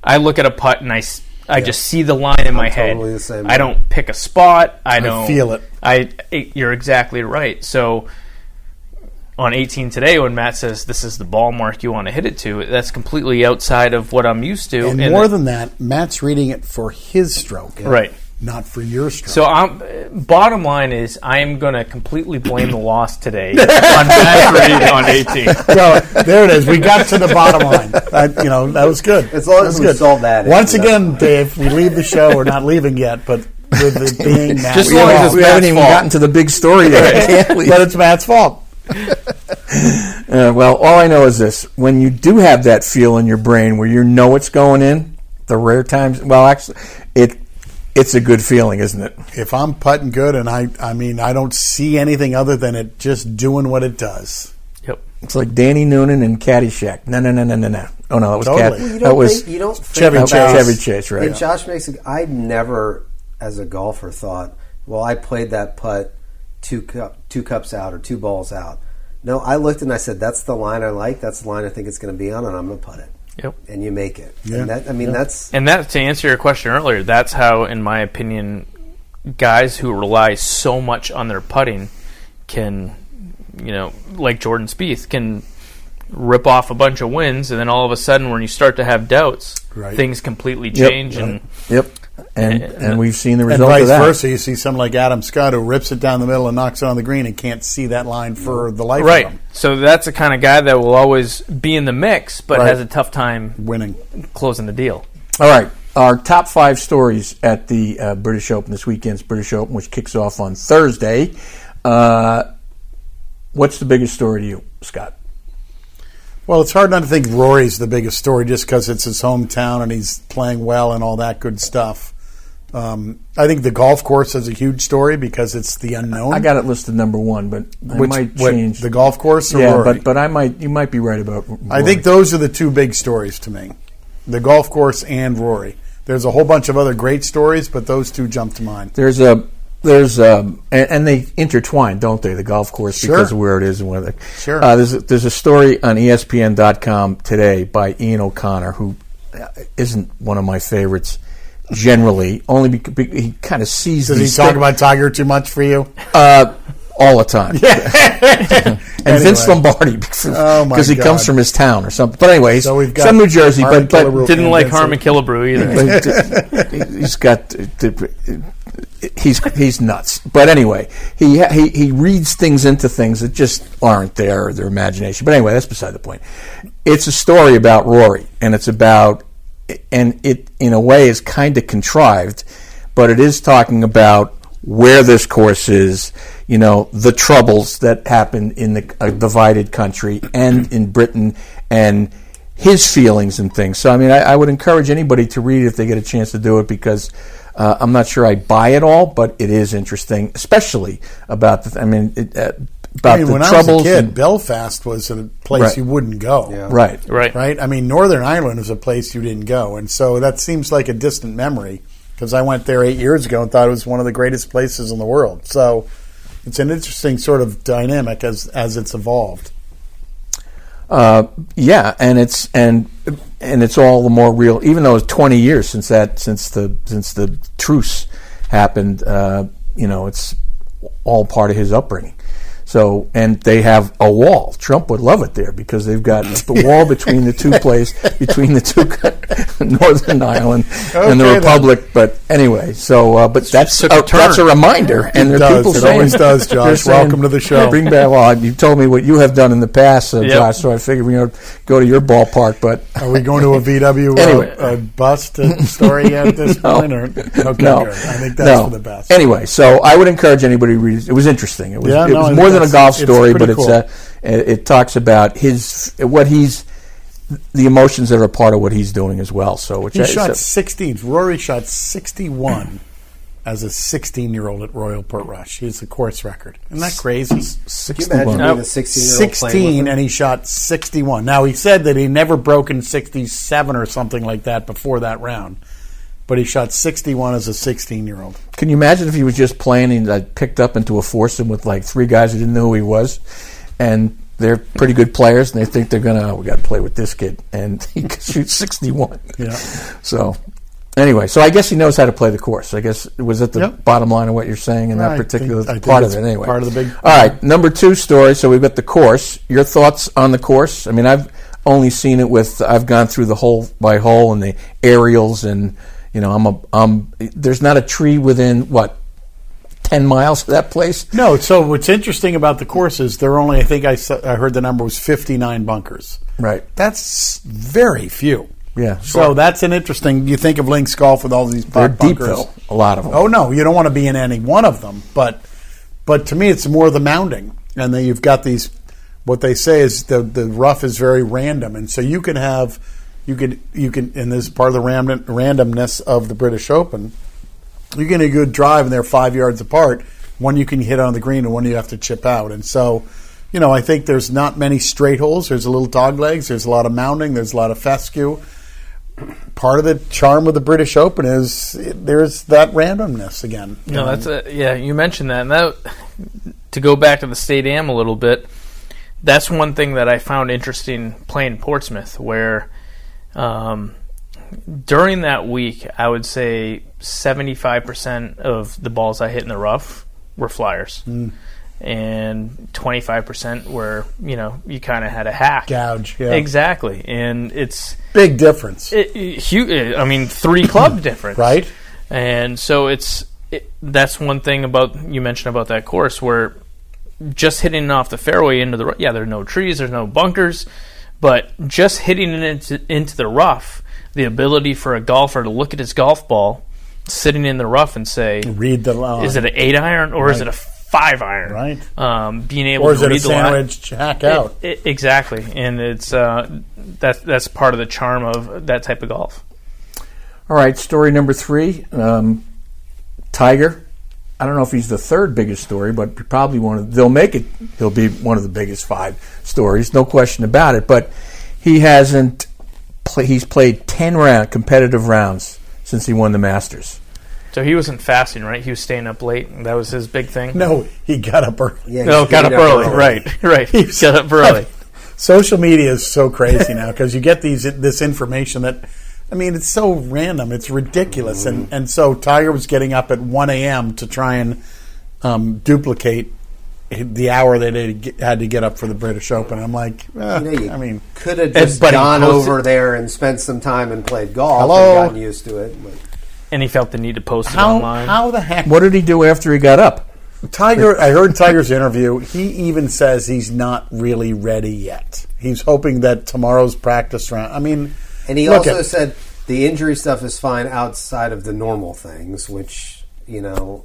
I look at a putt and I, I just see the line in my head. totally same I don't pick a spot. I don't feel it. I it- you're exactly right. So on 18 today, when Matt says this is the ball mark you want to hit it to, that's completely outside of what I'm used to. And And more it- than that, Matt's reading it for his stroke, right. not for your stroke. So I'm, bottom line is I am going to completely blame the loss today on Matt Reed on 18. So there it is. We got to the bottom line. That, you know that was good. As long as was we solve that Once issue, again, Dave, we leave the show. We're not leaving yet, but with it being Matt's Just we as long haven't, as we haven't even fault. gotten to the big story yet. But it's Matt's fault. Uh, well, all I know is this: when you do have that feel in your brain where you know it's going in, the rare times, well, actually, it it's a good feeling, isn't it? If I'm putting good, and I, I mean, I don't see anything other than it just doing what it does. Yep. It's like Danny Noonan and Caddyshack. No, no, no, no, no, no. Oh no, that was Totally. Cad- Well, you that don't was think, you don't think Chevy about, Chase. Chevy Chase, right? And Josh makes. A, I never, as a golfer, thought, well, I played that putt two cup, two cups out or two balls out. No, I looked and I said, that's the line I like. That's the line I think it's going to be on, and I'm going to put it. Yep. And you make it. Yeah. And that, I mean, that's And that, to answer your question earlier, that's how, in my opinion, guys who rely so much on their putting can, you know, like Jordan Spieth, can rip off a bunch of wins, and then all of a sudden, when you start to have doubts, Right. things completely Yep. change. And Yep. And And- and we've seen the result And result vice of that. versa, you see someone like Adam Scott who rips it down the middle and knocks it on the green and can't see that line for the life right, of him. so that's the kind of guy that will always be in the mix, but Right. has a tough time Winning. closing the deal. All right. Our top five stories at the uh, British Open this weekend's British Open, which kicks off on Thursday. Uh, what's the biggest story to you, Scott? Well, it's hard not to think Rory's the biggest story just because it's his hometown and he's playing well and all that good stuff. Um, I think the golf course is a huge story because it's the unknown. I got it listed number one, but I Which- might what, change. the golf course or yeah, Rory? but but I might you might be right about. I think those are the two big stories to me: the golf course and Rory. There's a whole bunch of other great stories, but those two jump to mind. there's a there's um and, and they intertwine, don't they? The golf course Sure. because of where it is and where they. Sure. Uh, there's a, there's a story on ESPN.com today by Ian O'Connor who uh, isn't one of my favorites generally, only because he kind of sees Does he talk thi- about Tiger too much for you? uh, all the time. Yeah. and Vince Lombardi because Oh, my he comes from his town or something. But anyways, So we've got from New Jersey, Harmon but, but Didn't like Vincent. Harmon Killebrew either. but uh, he's got uh, uh, he's he's nuts. But anyway, he he he reads things into things that just aren't there or their imagination. But anyway, that's beside the point. It's a story about Rory, and it's about and it in a way is kind of contrived, but it is talking about where this course is. You know the troubles that happen in the a divided country and in Britain and his feelings and things. So, I mean, I, I would encourage anybody to read it if they get a chance to do it because uh, I'm not sure I buy it all, but it is interesting, especially about the. I mean, it, uh, about I mean, the when I was a kid, and- Belfast was a place Right. you wouldn't go. Yeah. right. Right. Right? I mean, Northern Ireland is a place you didn't go. And so that seems like a distant memory because I went there eight years ago and thought it was one of the greatest places in the world. So it's an interesting sort of dynamic as, as it's evolved. Uh, yeah, and it's and and it's all the more real, even though it's 20 years since that since the since the truce happened. Uh, you know, it's all part of his upbringing. So, and they have a wall. Trump would love it there because they've got the wall between the two place between the two Northern Ireland and the Okay, then. Republic. But anyway, so uh, but that's a a, that's a reminder, and there does. people It saying always does, Josh. saying, Welcome to the show. Bring back. Well, you told me what you have done in the past, uh, Yep. Josh. So I figured we know go to your ballpark, but Are we going to a VW Anyway. uh, bust story at this No. point? Or? Okay, no, good. I think that's no. for the best. Anyway, so I would encourage anybody to read. it. It was interesting. It was, Yeah, it no, was more than a golf story, pretty but it's cool. uh, it, it talks about his what he's the emotions that are part of what he's doing as well. So which He I, shot so- 16. Rory shot 61 as a 16 year old at Royal Portrush. He's the course record. Isn't that crazy? Can you 61. imagine Nope. being a 16 year old 16 and he shot 61. Now he said that he never broken 67 or something like that before that round. But he shot 61 as a 16 year old. Can you imagine if he was just playing and uh, picked up into a foursome with like three guys who didn't know who he was, and they're pretty good players, and they think they're gonna, oh, we got to play with this kid, and he could shoot sixty-one. Yeah. So, anyway, so I guess he knows how to play the course. I guess was that the Yep. bottom line of what you're saying in I that think- particular I think part of it. Anyway, part of the big- All right, number two story. So we've got the course. Your thoughts on the course? I mean, I've only seen it with. I've gone through the hole by hole and the aerials, and you know, I'm a. Um, there's not a tree within what. 10 miles of that place? No, so what's interesting about the course is there are only, I think I, I heard the number was 59 bunkers. Right. That's very few. Yeah. So that's an interesting. You think of links golf with all these They're bunkers. deep, though, a lot of them. Oh no, you don't want to be in any one of them. But but to me, it's more the mounding, and then you've got these. What they say is the the rough is very random, and so you can have you could you can and this is part of the random, randomness of the British Open. You get a good drive, and they're five yards apart. One you can hit on the green, and one you have to chip out, and so. You know, I think there's not many straight holes. There's a little dog legs. There's a lot of mounding. There's a lot of fescue part of the charm of the British Open is there's that randomness again. No, that's a, yeah. You mentioned that, and that to go back to the state am a little bit. That's one thing that I found interesting playing Portsmouth, where um, during that week, I would say seventy-five percent of the balls I hit in the rough were flyers, mm. and twenty-five percent were you know you kind of had a hack. gouge. Yeah. Exactly, and it's Big difference, it, it, hu- uh, I mean, three club difference, right? and so it's it, that's one thing about you mentioned about that course where just hitting off the fairway into the yeah, there are no trees, there's no bunkers, but just hitting it into, into the rough, the ability for a golfer to look at his golf ball sitting in the rough and say, Read the line. is it an eight iron or is it a five iron? Right. Um, being able or is to it a read the line. sandwich hack out? I- I- exactly, and it's uh, that's that's part of the charm of that type of golf. All right, story number three. Um, Tiger. I don't know if he's the third biggest story, but probably one of. They'll make it. He'll be one of the biggest five stories, no question about it. But he hasn't. Play, he's played ten round competitive rounds since he won the Masters. So he wasn't fasting, right? He was staying up late. and That was his big thing. No, he got up early. Yeah, No, got up getting early. Right, right. He got up early. Social media is so crazy now because you get these this information that, I mean, it's so random. It's ridiculous, and and so Tiger was getting up at one a.m. to try and um, duplicate the hour that he had to get up for the British Open. I'm like, eh, You know, you I mean, could have just gone posted- over there and spent some time and played golf Hello? and gotten used to it. But And he felt the need to post it how online. how the heck What did he do after he got up? Tiger, I heard Tiger's interview. He even says he's not really ready yet. He's hoping that tomorrow's practice round. I mean, and he look also at- said the injury stuff is fine outside of the normal things, which you know,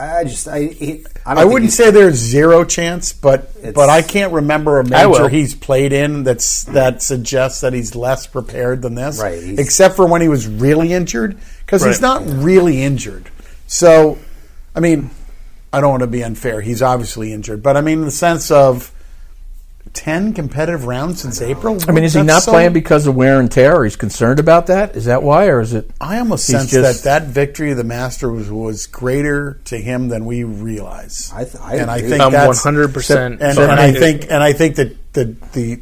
I just I he, I, don't I wouldn't say there's zero chance, but It's- but I can't remember a major he's played in that's that suggests that he's less prepared than this. Right, Except for when he was really injured, because he's Right. not really injured. So, I mean, I don't want to be unfair. He's obviously injured, but I mean, in the sense of ten competitive rounds since April. I mean, is he That's not so- playing because of wear and tear? He's concerned about that? Is that why, or is it? I almost He's sense just- that that victory of the Masters was, was greater to him than we realize. I th- I and I agree. think I'm that's 100% And, and I think and I think that the, the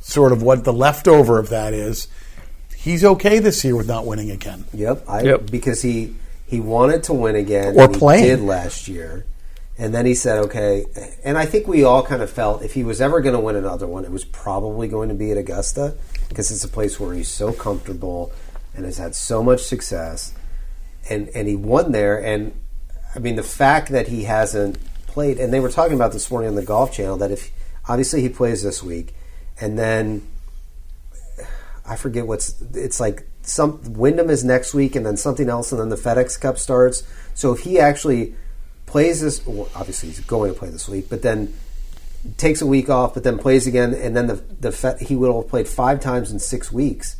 sort of what the leftover of that is, he's okay this year with not winning again. Yep, I, Yep. because he he wanted to win again, Or and he playing. did last year, and then he said, "Okay." And I think we all kind of felt if he was ever going to win another one, it was probably going to be at Augusta because it's a place where he's so comfortable and has had so much success, and and he won there. And I mean, the fact that he hasn't played, and they were talking about this morning on the Golf Channel that if obviously he plays this week, and then I forget what's it's like some Wyndham is next week and then something else and then the FedEx Cup starts. So if he actually plays this well, obviously he's going to play this week, but then takes a week off but then plays again and then the the he will have played 5 times in 6 weeks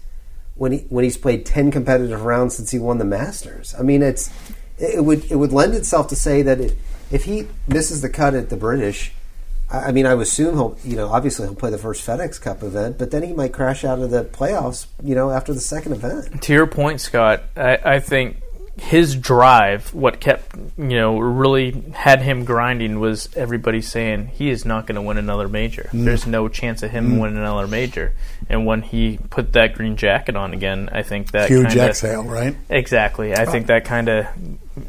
when he when he's played 10 competitive rounds since he won the Masters. I mean it's it would it would lend itself to say that if, if he misses the cut at the British I I mean, I would assume he'll, you know, obviously he'll play the first FedEx Cup event, but then he might crash out of the playoffs, you know, after the second event. to your point, Scott, I, I think his drive, what kept, you know, really had him grinding was everybody saying he is not going to win another major. Mm. There's no chance of him winning another major. And when he put that green jacket on again, I think that Huge kinda, exhale, right? Exactly. I think that kind of,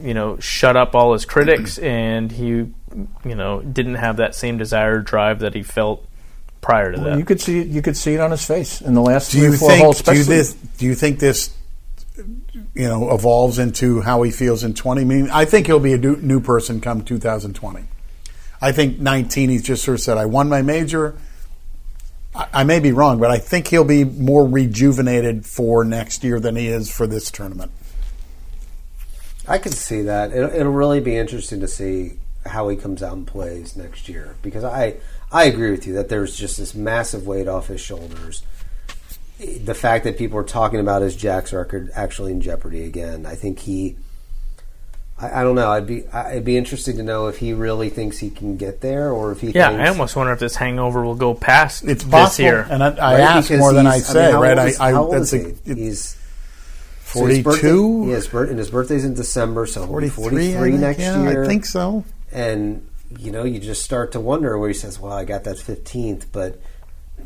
you know, shut up all his critics, and he, you know, didn't have that same desire drive that he felt prior to that. You could see it. You could see it on his face in the last Do three or four think? holes. Do you, this, do you think this, you know, evolves into how he feels in twenty? I mean, I think he'll be a new, person come 2020. I think 19. He's just sort of said, "I won my major." I, I may be wrong, but I think he'll be more rejuvenated for next year than he is for this tournament. I can see that. It'll, it'll really be interesting to see how he comes out and plays next year because I I agree with you that there's just this massive weight off his shoulders. The fact that people are talking about his Jack's record actually in jeopardy again, I think he. I, I don't know. I'd be I- it'd be interesting to know if he really thinks he can get there, or if he. yeah, thinks, I almost wonder if this hangover will go past It's this possible, year. and I, I Right? ask Because more than I he's- say. mean, right? is- I, I how old that's is a, he? it- He's so his birthday- 42? yeah, his birth, and his birthday's in December, so he'll be 43, 43 next yeah, year. I think so. and you know you just start to wonder where he says well i got that 15th but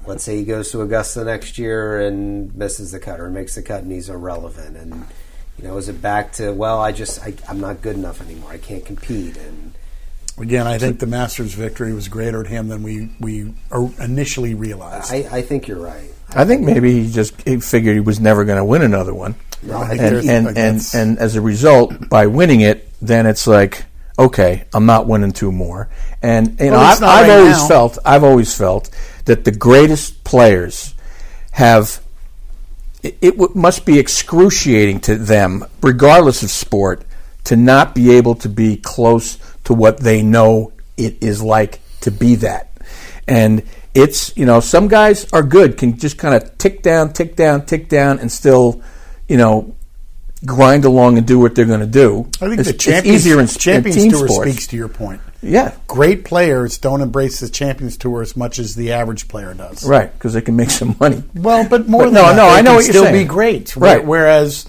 let's say he goes to augusta next year and misses the cut or makes the cut and he's irrelevant and you know is it back to well i just I, i'm not good enough anymore i can't compete and Again, I think the Masters victory was greater to him than we we er, initially realized. i, I think you're right I think maybe he just he figured he was never going to win another one, No, I I and and, like and and as a result, by winning it, then it's like, okay, I'm not winning two more. And you know, Well, it's I've, not I've right always now. felt, I've always felt that the greatest players have. It, it must be excruciating to them, regardless of sport, to not be able to be close to what they know it is like to be that. And it's, you know, some guys are good, can just kind of tick down, tick down, tick down, and still, you know, grind along and do what they're going to do. I think it's, the Champions, easier in, in Champions team Tour sports. speaks to your point. Yeah, Great players don't embrace the Champions Tour as much as the average player does. right, because they can make some money. Well, but more But than no, that, no, they I know can what you're still saying. be great. Right. Whereas,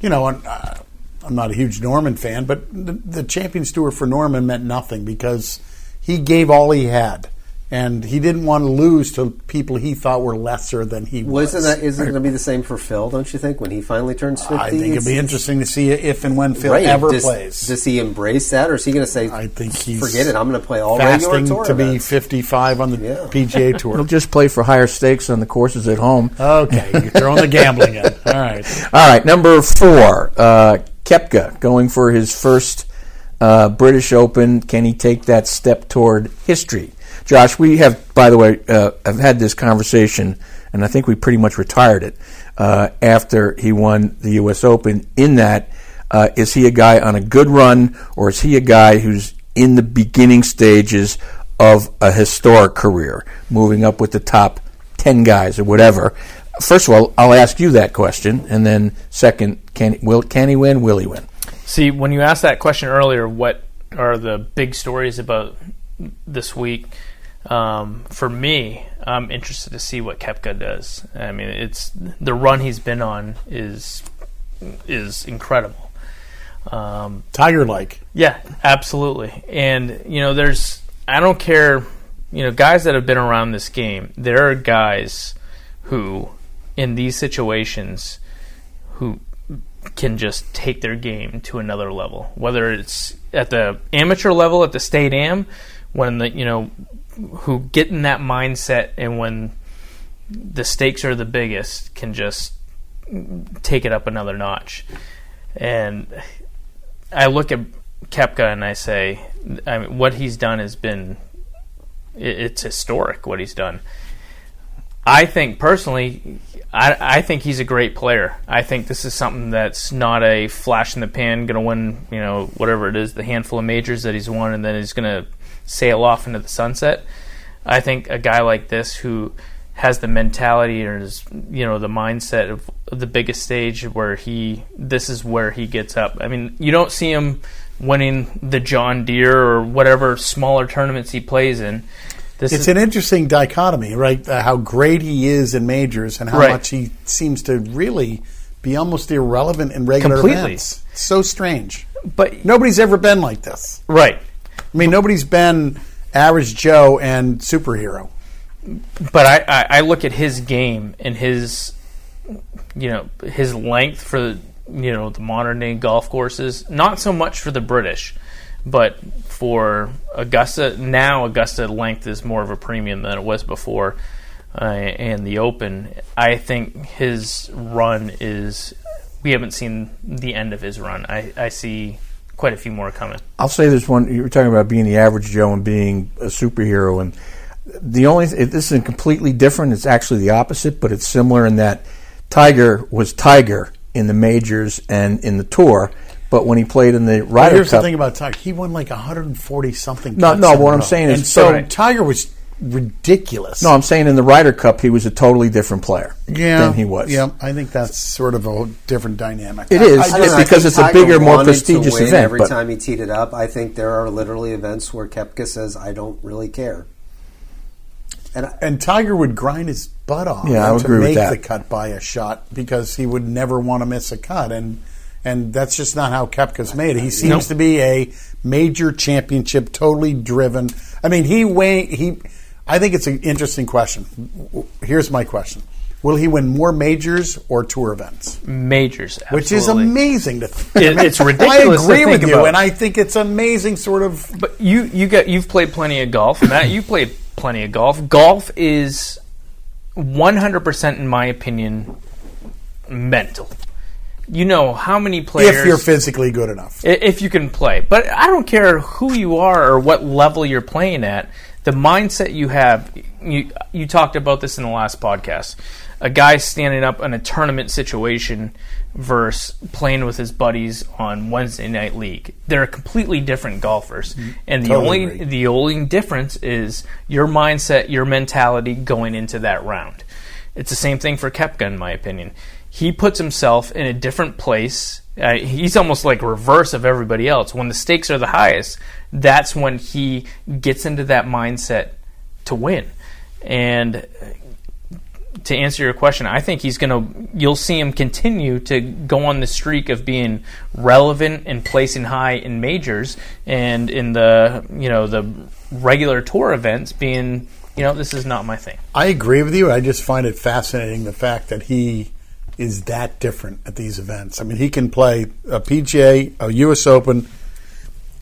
you know, uh, I'm not a huge Norman fan, but the, the Champions Tour for Norman meant nothing because he gave all he had, and he didn't want to lose to people he thought were lesser than he was. Isn't that isn't it going to be the same for phil don't you think when he finally turns 50 I think it'd be interesting to see if and when Phil Right. ever does, plays. does he embrace that or is he going to say I think he's forget it i'm going to play all regular fasting tour to be 55 on the Yeah. PGA Tour. He'll just play for higher stakes on the courses at home. Okay, you're throwing the gambling in. All right. All right, number four, uh, Koepka going for his first uh, British Open. Can he take that step toward history? Josh, we have, by the way, uh, have had this conversation, and I think we pretty much retired it uh, after he won the U.S. Open. In that, uh, is he a guy on a good run, or is he a guy who's in the beginning stages of a historic career, moving up with the top 10 guys or whatever? First of all, I'll ask you that question, and then second, can will can he win? Will he win? See, when you asked that question earlier, what are the big stories about this week. Um, for me, I'm interested to see what Koepka does. I mean, it's the run he's been on is is incredible. Um, Tiger like. yeah, absolutely. And you know, there's I don't care, you know, guys that have been around this game. There are guys who, in these situations, who can just take their game to another level. Whether it's at the amateur level, at the state am, when the you know, who get in that mindset, and when the stakes are the biggest, can just take it up another notch. And I look at Koepka and I say, I mean, what he's done has been, it's historic what he's done. I think personally, I, I think he's a great player. I think this is something that's not a flash in the pan, going to win, you know, whatever it is, the handful of majors that he's won, and then he's going to sail off into the sunset. I think a guy like this who has the mentality or is, you know the mindset of the biggest stage where he this is where he gets up. I mean, you don't see him winning the John Deere or whatever smaller tournaments he plays in. This It's is, an interesting dichotomy, right? Uh, how great he is in majors and how Right. much he seems to really be almost irrelevant in regular Completely. events. So strange. but Nobody's ever been like this. right. I mean, nobody's been average Joe and superhero. but I, I, I look at his game and his you know his length for the you know the modern day golf courses. Not so much for the british but for augusta now augusta length is more of a premium than it was before uh, and the open. I think his run is we haven't seen the end of his run. I, I see quite a few more coming I'll say this one. You were talking about being the average Joe and being a superhero, and the only it, this is completely different. It's actually the opposite, but it's similar in that Tiger was Tiger in the majors and in the tour, but when he played in the But Ryder here's Cup, the thing about Tiger. He won like 140 something. No, no, what I'm row. saying is- and so Right. Tiger was ridiculous. no, I'm saying in the Ryder Cup he was a totally different player yeah, than he was. Yeah, I think that's sort of a different dynamic. It I- is. I I don't just- know, I because it's a Tiger bigger, more wanted to prestigious win event, Every but- time he teed it up, I think there are literally events where Koepka says, "I don't really care." And I, and Tiger would grind his butt off Yeah, I would to agree with make that. the cut by a shot because he would never want to miss a cut, and and that's just not how Koepka's made. He seems Nope. to be a major championship, totally driven. I mean, he weigh he. I think it's an interesting question. Here's my question: Will he win more majors or tour events? majors Which is amazing to. Think. It- it's I ridiculous to agree with you, about. and I think it's amazing. Sort of. But you you get you've played plenty of golf, Matt. You played plenty of golf. Golf is one hundred percent, in my opinion, mental. You know how many players If you're physically good enough. if you can play. But I don't care who you are or what level you're playing at. The mindset you have. You you talked about this in the last podcast. A guy standing up in a tournament situation versus playing with his buddies on Wednesday night league. They're completely different golfers, and the Totally only agree. the only difference is your mindset, your mentality going into that round. It's the same thing for Koepka, in my opinion. He puts himself in a different place. Uh, he's almost like reverse of everybody else. When the stakes are the highest, that's when he gets into that mindset to win. And to answer your question, I think he's going to. You'll see him continue to go on the streak of being relevant and placing high in majors and in the you know the regular tour events. Being you know this is not my thing. I agree with you. I just find it fascinating the fact that he is that different at these events. I mean, he can play a PGA, a U.S. Open,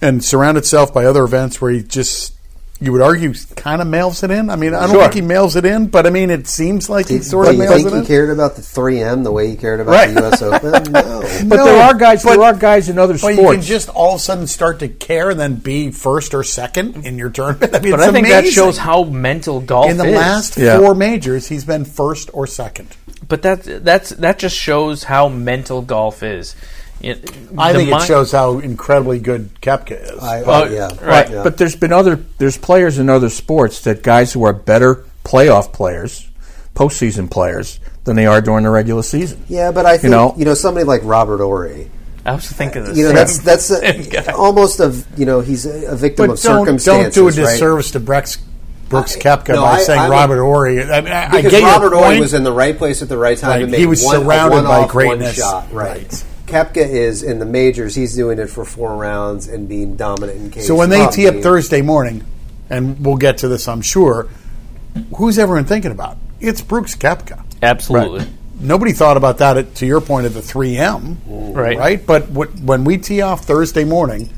and surround itself by other events where he just, you would argue, kind of mails it in. I mean, I don't Sure. think he mails it in, but I mean, it seems like he sort do of you mails think it he in. cared about the 3M the way he cared about Right. the U.S. Open? No. But No, there are guys. but- there are guys in other But sports. you can just all of a sudden start to care and then be first or second in your tournament. I mean, But it's I think that shows how mental golf is in the is. last Yeah. four majors, he's been first or second. But that's that's that just shows how mental golf is. It, I think mi- it shows how incredibly good Koepka is. I, uh, yeah, right. yeah. But there's been other there's players in other sports that guys who are better playoff players, postseason players than they are during the regular season. Yeah, but I think you know? you know, somebody like Robert Horry. I was thinking the You know, same. that's that's same a, almost of you know he's a, a victim But of don't, circumstances. don't do a right? disservice to Brex, Brooks I- Koepka no, by I- saying I'm a- Robert Horry. I, mean, I, I Because get Robert Horry was in the right place at the right time. Right, and made he was one, surrounded by greatness. Shot, right. Right. Koepka is in the majors. He's doing it for four rounds and being dominant in case. so when they tee up Thursday morning, and we'll get to this, I'm sure. Who's everyone thinking about? It's Brooks Koepka. Absolutely. Nobody thought about that at, to your point at the 3M, Right. right? But what, when we tee off Thursday morning,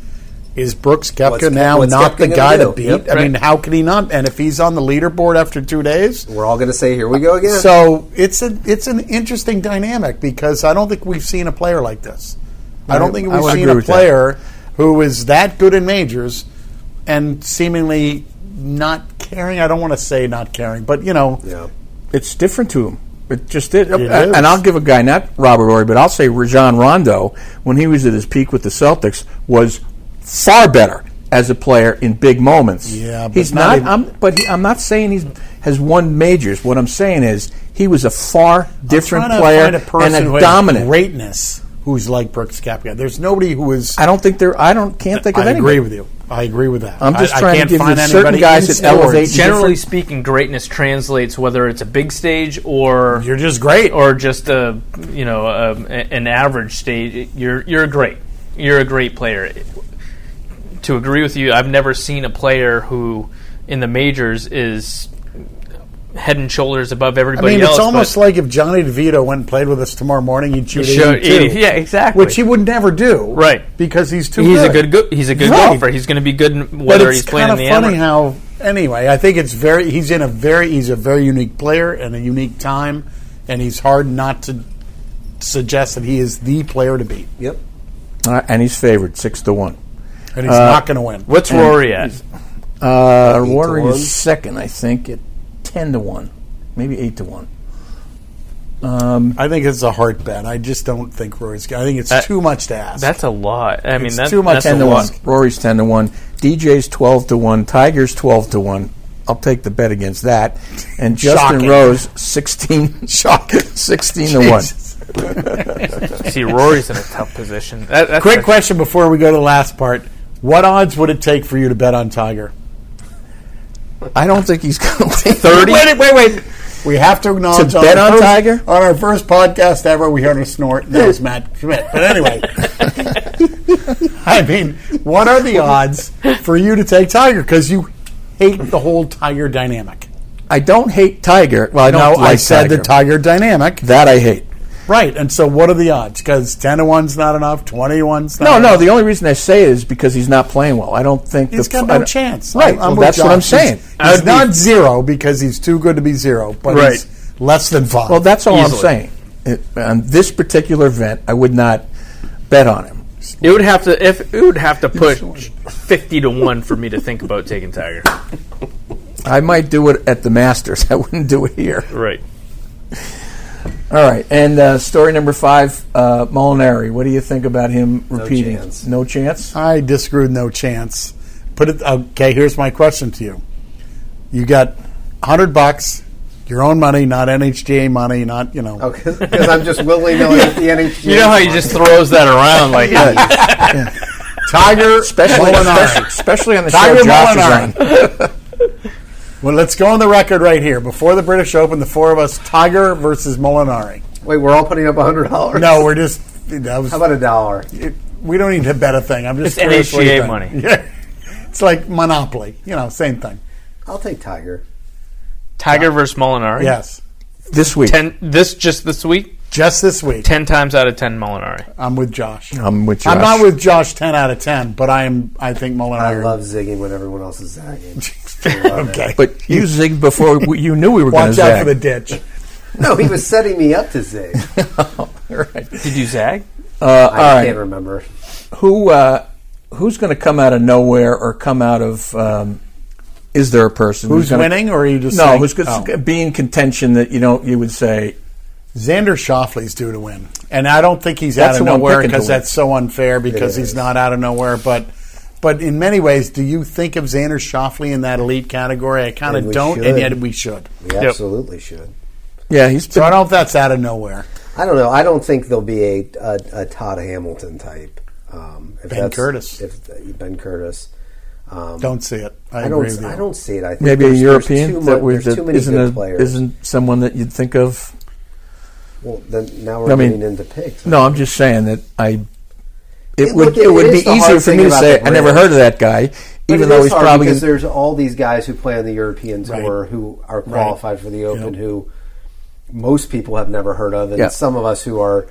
is Brooks Koepka What's now what's not Koepka the gonna guy to beat? Yep. I mean, how can he not? And if he's on the leaderboard after two days, we're all going to say, "Here we go again." So it's a it's an interesting dynamic because I don't think we've seen a player like this. I don't think we've seen a with that. player who is that good in majors and seemingly not caring. I don't want to say not caring, but you know, yeah. It's different to him. It just is. It and is. I'll give a guy, not Robert Horry, but I'll say Rajon Rondo, when he was at his peak with the Celtics, was far better as a player in big moments. Yeah, but he's not not. even- I'm, but he, I'm not saying he's has won majors. What I'm saying is he was a far different trying to player find a and a has dominant. greatness who's like Brooks Koepka. There's nobody who is. I don't think there. I don't can't think of I anybody. agree with you. I agree with that. I'm just I, I trying to can't give you find certain anybody guys that elevate Generally speaking, greatness translates whether it's a big stage or You're just great. or just a you know a, an average stage. You're you're great. You're a great player. To agree with you, I've never seen a player who in the majors is head and shoulders above everybody I everybody mean, else. it's almost like if Johnny DeVito went and played with us tomorrow morning, he'd shoot he showed 82, yeah, exactly. which he would never do, Right. Because he's too. he's good. a good go- he's a good Right. golfer. He's going to be good But whether it's he's playing kind in of the funny amateur. how. Anyway, I think it's very. He's in a very. He's a very unique player and a unique time, and he's hard not to suggest that he is the player to beat, Yep. Uh, and he's favored six to one. And he's Uh, not going to win. What's Rory at? Uh, Rory is second, I think, at ten to one, maybe eight to one. Um, I think it's a hard bet. I just don't think Rory's. I think it's Uh, too much to ask. That's a lot. I mean, It's that's too much That's ten a to one. lot. Rory's ten to one. DJ's twelve to one. Tiger's twelve to one. I'll take the bet against that. And Justin Shocking. Rose sixteen. Shocking. Sixteen to one. See, Rory's in a tough position. That, that's Quick question before we go to the last part: What odds would it take for you to bet on Tiger? I don't think he's going to win. Thirty. Wait, wait, wait. We have to acknowledge To on bet on first- Tiger? on our first podcast ever. We heard a snort. And that was Matt Schmidt. But anyway, I mean, what are the odds for you to take Tiger? Because you hate the whole Tiger dynamic. I don't hate Tiger. Well, I don't No, like I said Tiger. the Tiger dynamic. That I hate. Right. And so, what are the odds? Because ten to one's not enough. Twenty to one's not No, no. The only reason I say it is because he's not playing well. I don't think He's the, got I no don't- chance. Right. I'm well, with that's what I'm saying. He's, he's would be- not zero because he's too good to be zero, but Right. he's less than five. Well, that's all Easily. I'm saying. It, on this particular event, I would not bet on him. It would have to if it would have to push fifty to one for me to think about taking Tiger. I might do it at the Masters. I wouldn't do it here. Right. All right. And uh, story number five, uh, Molinari. What do you think about him repeating? No chance. No chance. I disagree with no chance. Put it okay. Here's my question to you: You got hundred bucks, your own money, not NHGA money, not you know. Oh, because I'm just willy nilly at the NHG. You know how he just throws that around like that. Tiger Especially, Molinari. especially, especially on the Tiger show Josh is on. Well, let's go on the record right here. Before the British Open, the four of us, Tiger versus Molinari. Wait, we're all putting up hundred dollars. No, we're just. That was, How about a dollar? it- we don't need to bet a thing. I'm just It's curious what you NHGA think. money. Yeah, it's like Monopoly. You know, same thing. I'll take Tiger. Tiger versus Molinari. Yes, This week. Ten. This just this week. just this week. Ten times out of ten Molinari. I'm with Josh. I'm with Josh. I'm not with Josh. Ten out of ten, but I am. I think Molinari. I love zigging when everyone else is zagging. I love it. okay, But you zigged before we, you knew we were going to watch out for the ditch. No, he was setting me up to zig. right. Did you zag? Uh, I all right. can't remember. Who uh, who's going to come out of nowhere or come out of? Um, is there a person Who's gonna, winning, or are you just No, saying- who's going Oh. to be in contention that you know you would say Xander Schauffele's due to win, and I don't think he's That's out of nowhere because that's so unfair because he's not out of nowhere. But but in many ways, do you think of Xander Schauffele in that elite category? I kind of don't, should. and yet we should. We absolutely should. yeah he's So I don't know if that's out of nowhere. I don't know. I don't think there'll be a a, a Todd Hamilton type. Um, if Ben that's- Curtis. If Ben Curtis. Um, Don't see it. I, I agree don't. with you. I don't see it. I think Maybe a there's- there's European too that mu- was there's too many isn't good a, players. isn't someone that you'd think of. well, then now we're I mean, getting into picks. No, I'm just saying that I. It, It- would look, it it would be easier for me to say I never heard of that guy, But even though he's probably because there's all these guys who play on the European Right. tour who are qualified for the Open Yep. who most people have never heard of, and Yeah. some of us who are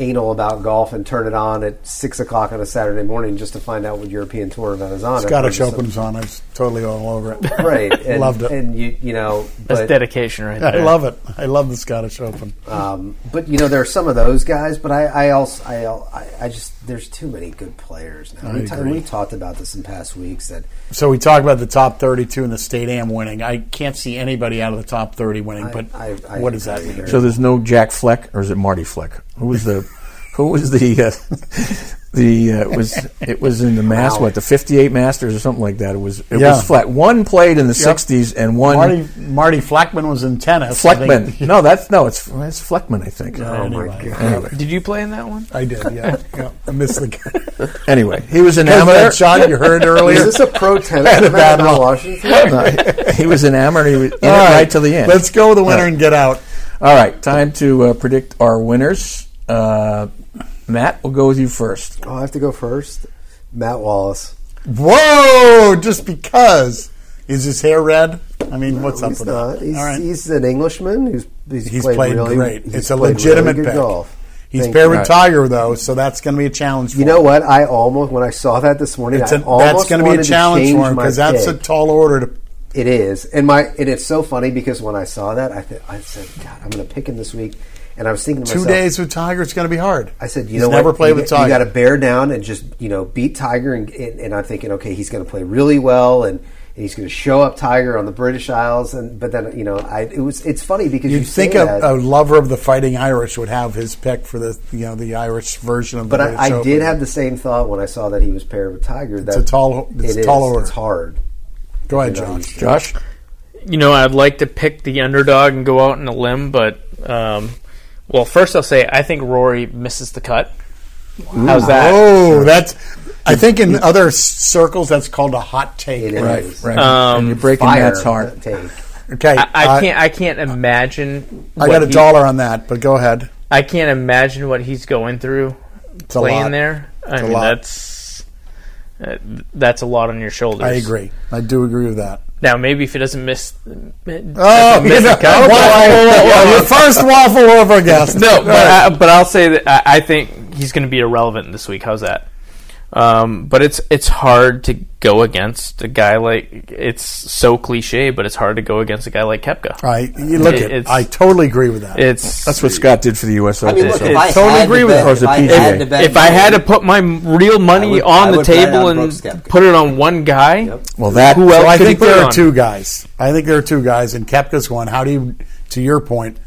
anal about golf and turn it on at six o'clock on a Saturday morning just to find out what European tour event is on. Scottish We're Open's on. I was totally all over it. right? And, Loved it. and you you know, That's dedication right I there. love it. I love the Scottish Open. um, but you know, there are some of those guys. But I, I also I, I I just there's too many good players now. I we, ta- agree. we talked about this in past weeks that So we talk about the top 32 in the state am winning. I can't see anybody out of the top 30 winning, I- but I- I what does that mean? So there's no Jack Fleck, or is it Marty Fleck? Who was the? Who was the? Uh, the uh, was it was in the mass Wow. what the 58 Masters or something like that. It was it Yeah. was Fleck. One played in the Yep. 60s and one Marty Marty Fleckman was in tennis. Fleckman. No, that's no, it's it's Fleckman, I think. Yeah, oh my god. Anyway, Did you play in that one? I did. Yeah, yeah. I missed the guy. anyway, he was an amateur. that shot you heard earlier Is earlier. this a pro tennis Had a event bad in. Washington? No, he was an amateur. He was in All it right to the end. Let's go with the winner and get out. All right, time to uh, predict our winners. Uh, Matt, we'll go with you first. Oh, I have to go first. Matt Wallace. Whoa! Just because is his hair red? I mean, what's up he's with not. that? He's, All right. he's an Englishman who's he's, He's played, played really great. he's It's a legitimate really good pick. golf. He's Thank paired you. with Right. Tiger though, so that's going to be a challenge. For You know what? I almost when I saw that this morning, It's I a, almost that's going to be a challenge for him because that's a tall order to. It is, and my and it's so funny because when I saw that, I th- I said, God, I'm going to pick him this week, and I was thinking to Two myself, days with Tiger, it's going to be hard. I said, you He's know never what? played you, with You Tiger. got to bear down and just you know beat Tiger, and, and, and I'm thinking, okay, he's going to play really well, and, and he's going to show up Tiger on the British Isles, and but then you know, I it was it's funny because you You'd think say a, that, a lover of the Fighting Irish would have his pick for the you know the Irish version of the. but British I, I did have the same thought when I saw that he was paired with Tiger. That a tall- it's it a is, tall order. It's hard. Go ahead, You know, John. Josh? You know, I'd like to pick the underdog and go out on a limb, but um, well, first I'll say I think Rory misses the cut. How's that? Oh, that's. I think in other circles that's called a hot take. It is. Right, right. Um, and you're breaking Fire Matt's heart. take. Okay, I, I uh, can't. I can't imagine. I got a he- dollar on that, but go ahead. I can't imagine what he's going through It's a playing lot. there. I It's a mean, lot. that's uh, that's a lot on your shoulders. I agree. I do agree with that. Now, maybe if he doesn't miss, uh, Oh, miss you know, the cut, waffle, your first waffle over guest. no, but I, but I'll say that I, I think he's going to be irrelevant this week. How's that? Um, but it's it's hard to go against a guy like it's so cliche, but it's hard to go against a guy like Koepka. I you look It- at. I totally agree with that. It's That's what Scott did for the U.S. I Open. mean, look, so- if I totally agree with that. it. Or is if I PGA? had to if I had to put my real money would- on the table on and put it on one guy, Yep. well, that who else so I could think there are on? two guys. I think there are two guys, and Koepka's one. How do you, to your point,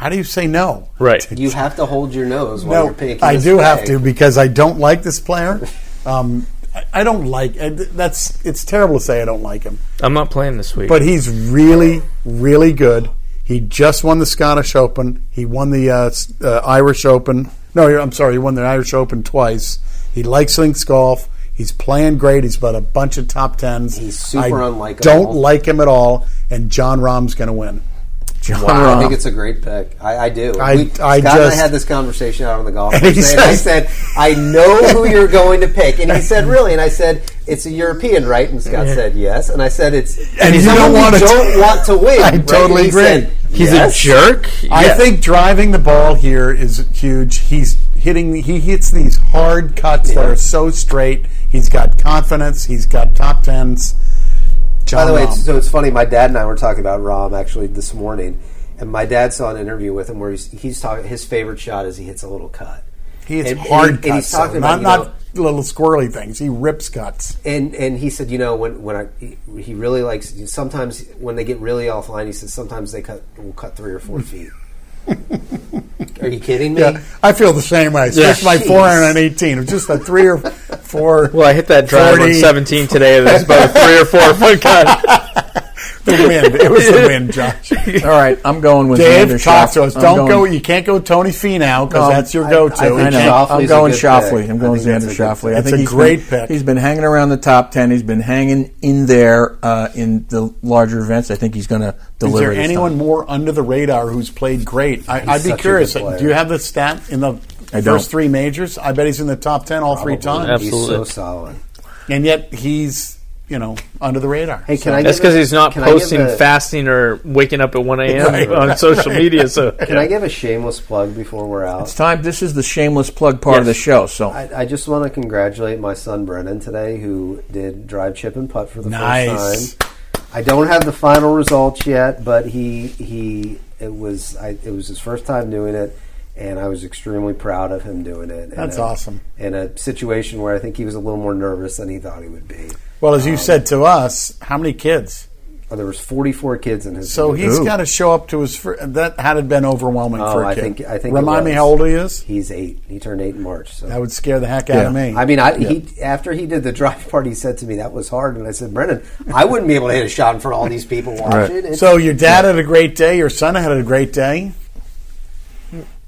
how do you say no? Right. You have to hold your nose while No, you're picking. I this do have to because I don't like this player. Um, I, I don't like. That's it's terrible to say I don't like him, I'm not playing this week. but he's really, really good. He just won the Scottish Open. He won the uh, uh, Irish Open. No, I'm sorry, he won the Irish Open twice. He likes links golf. He's playing great. He's got a bunch of top tens. He's super I unlikable. Don't like him at all. And Jon Rahm's going to win. Jon Wow, I think it's a great pick. I, I do. I- we, I Scott and I just- had this conversation out on the golf And course, he and I said, "I know who you're going to pick," and he said, "Really?" And I said, "It's a European, right?" And Scott said, "Yes." And I said, "It's And you don't want to- don't want to win." I right? totally agree. said, he's "Yes." a jerk. I Yeah. think driving the ball here is huge. He's hitting. He hits these hard cuts that are so straight. He's got confidence. He's got top tens. Jon By the way, it's, so it's funny. My dad and I were talking about Rahm actually this morning, and my dad saw an interview with him where he's, he's talking. His favorite shot is he hits a little cut, he hits and- and hard and cuts. he's talking though, about, not you not little squirrely things. He rips cuts. and and he said, you know, when when I he, he really likes sometimes when they get really offline, he says sometimes they cut will cut three or four feet. Are you kidding me? Yeah, I feel the same way. Especially my Jeez. 418. It's just a three or four. Well, I hit that drive 40. on 17 today. That's about a three or four oh foot cut. The wind. It was the wind, Josh. All right, I'm going with Dave, Xander talk to Schauffele. us. I'm Don't going- go. You can't go Tony Finau because No, that's your go-to. I think You I know. can't- Schauffele's I'm going Schauffele. I'm going think that's Xander a good Schauffele. I think a he's great been, pick. He's been hanging around the top ten. He's been hanging in there uh, in the larger events. I think he's going to deliver. Is there anyone time. more under the radar who's played great? I, I'd be curious. Do you have the stat in the I first don't. three majors? I bet he's in the top ten all three Probably. times, He's Absolutely. so solid. and yet he's you know under the radar. Hey, can I? That's because he's not can I give posting a- fasting or waking up at 1 a.m. Right, on social media. So Can I give a shameless plug before we're out? It's time. This is the shameless plug part of the show. So I, I just want to congratulate my son Brennan today, who did drive, chip, and putt for the Nice. first time. I don't have the final results yet, but he he it was I, it was his first time doing it, and I was extremely proud of him doing it. in That's a- awesome. In a situation where I think he was a little more nervous than he thought he would be. Well, Um, as you said to us, how many kids? Oh, there was 44 kids in his. So he's got to show up to his. Fir- that had it been overwhelming Oh, for a I kid. think- I think it Remind me how old he is. He's eight. He turned eight in March. So That would scare the heck out of me. I mean, I, he after he did the drive part, he said to me that was hard, and I said, Brennan, I wouldn't be able to hit a shot in front of all these people watching. It's- so your dad had a great day. Your son had a great day.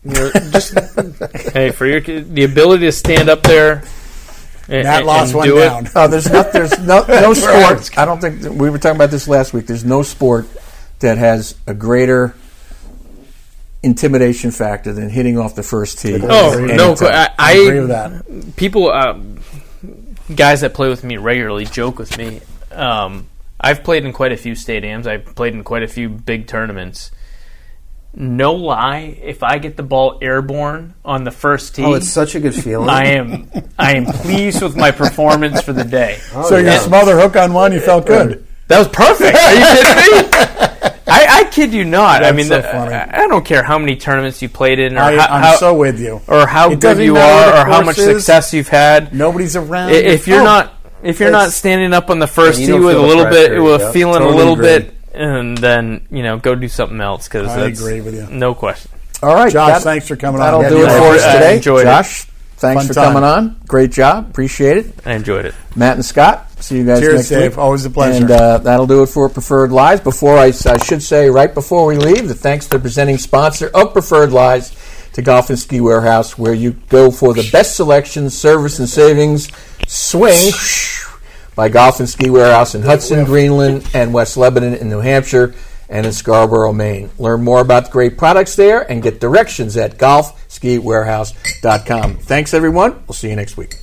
you're just hey for your the ability to stand up there. And, Matt and- lost and one do down. Oh, there's not. There's no no sport. I don't think we were talking about this last week. There's no sport that has a greater intimidation factor than hitting off the first tee. Oh no! I, I agree with that. people, uh, guys that play with me regularly joke with me. Um, I've played in quite a few stadiums. I've played in quite a few big tournaments. No lie, if I get the ball airborne on the first tee, oh, it's such a good feeling. I am I am pleased with my performance for the day. Oh, so you yeah. smother hook on one, you felt good. That was perfect. Are you kidding me? I, I kid you not. I mean, so the- funny. I, I don't care how many tournaments you played in, or I, how, I'm how- so with you. or how It good you are, or how much is. success you've had. Nobody's around. If you're Oh, not if you're not standing up on the first tee with a feel the little bit, with yeah. feeling Totally a little agree. bit, and then you know go do something else because I agree with you. No question. All right, Josh, that- thanks for coming on. That'll on. Yeah, do it for I us today. enjoyed it. Josh, thanks Fun for time. coming on. Great job. Appreciate it. I enjoyed it. Matt and Scott. See you guys Cheers, next Dave. week. Always a pleasure. And uh, that'll do it for Preferred Lies. Before I, I should say, right before we leave, the thanks to the presenting sponsor of Preferred Lies, to Golf and Ski Warehouse, where you go for the best selection, service, and savings. Swing by Golf and Ski Warehouse in Hudson, Greenland, and West Lebanon in New Hampshire, and in Scarborough, Maine. Learn more about the great products there and get directions at golfskiwarehouse.com. Thanks, everyone. We'll see you next week.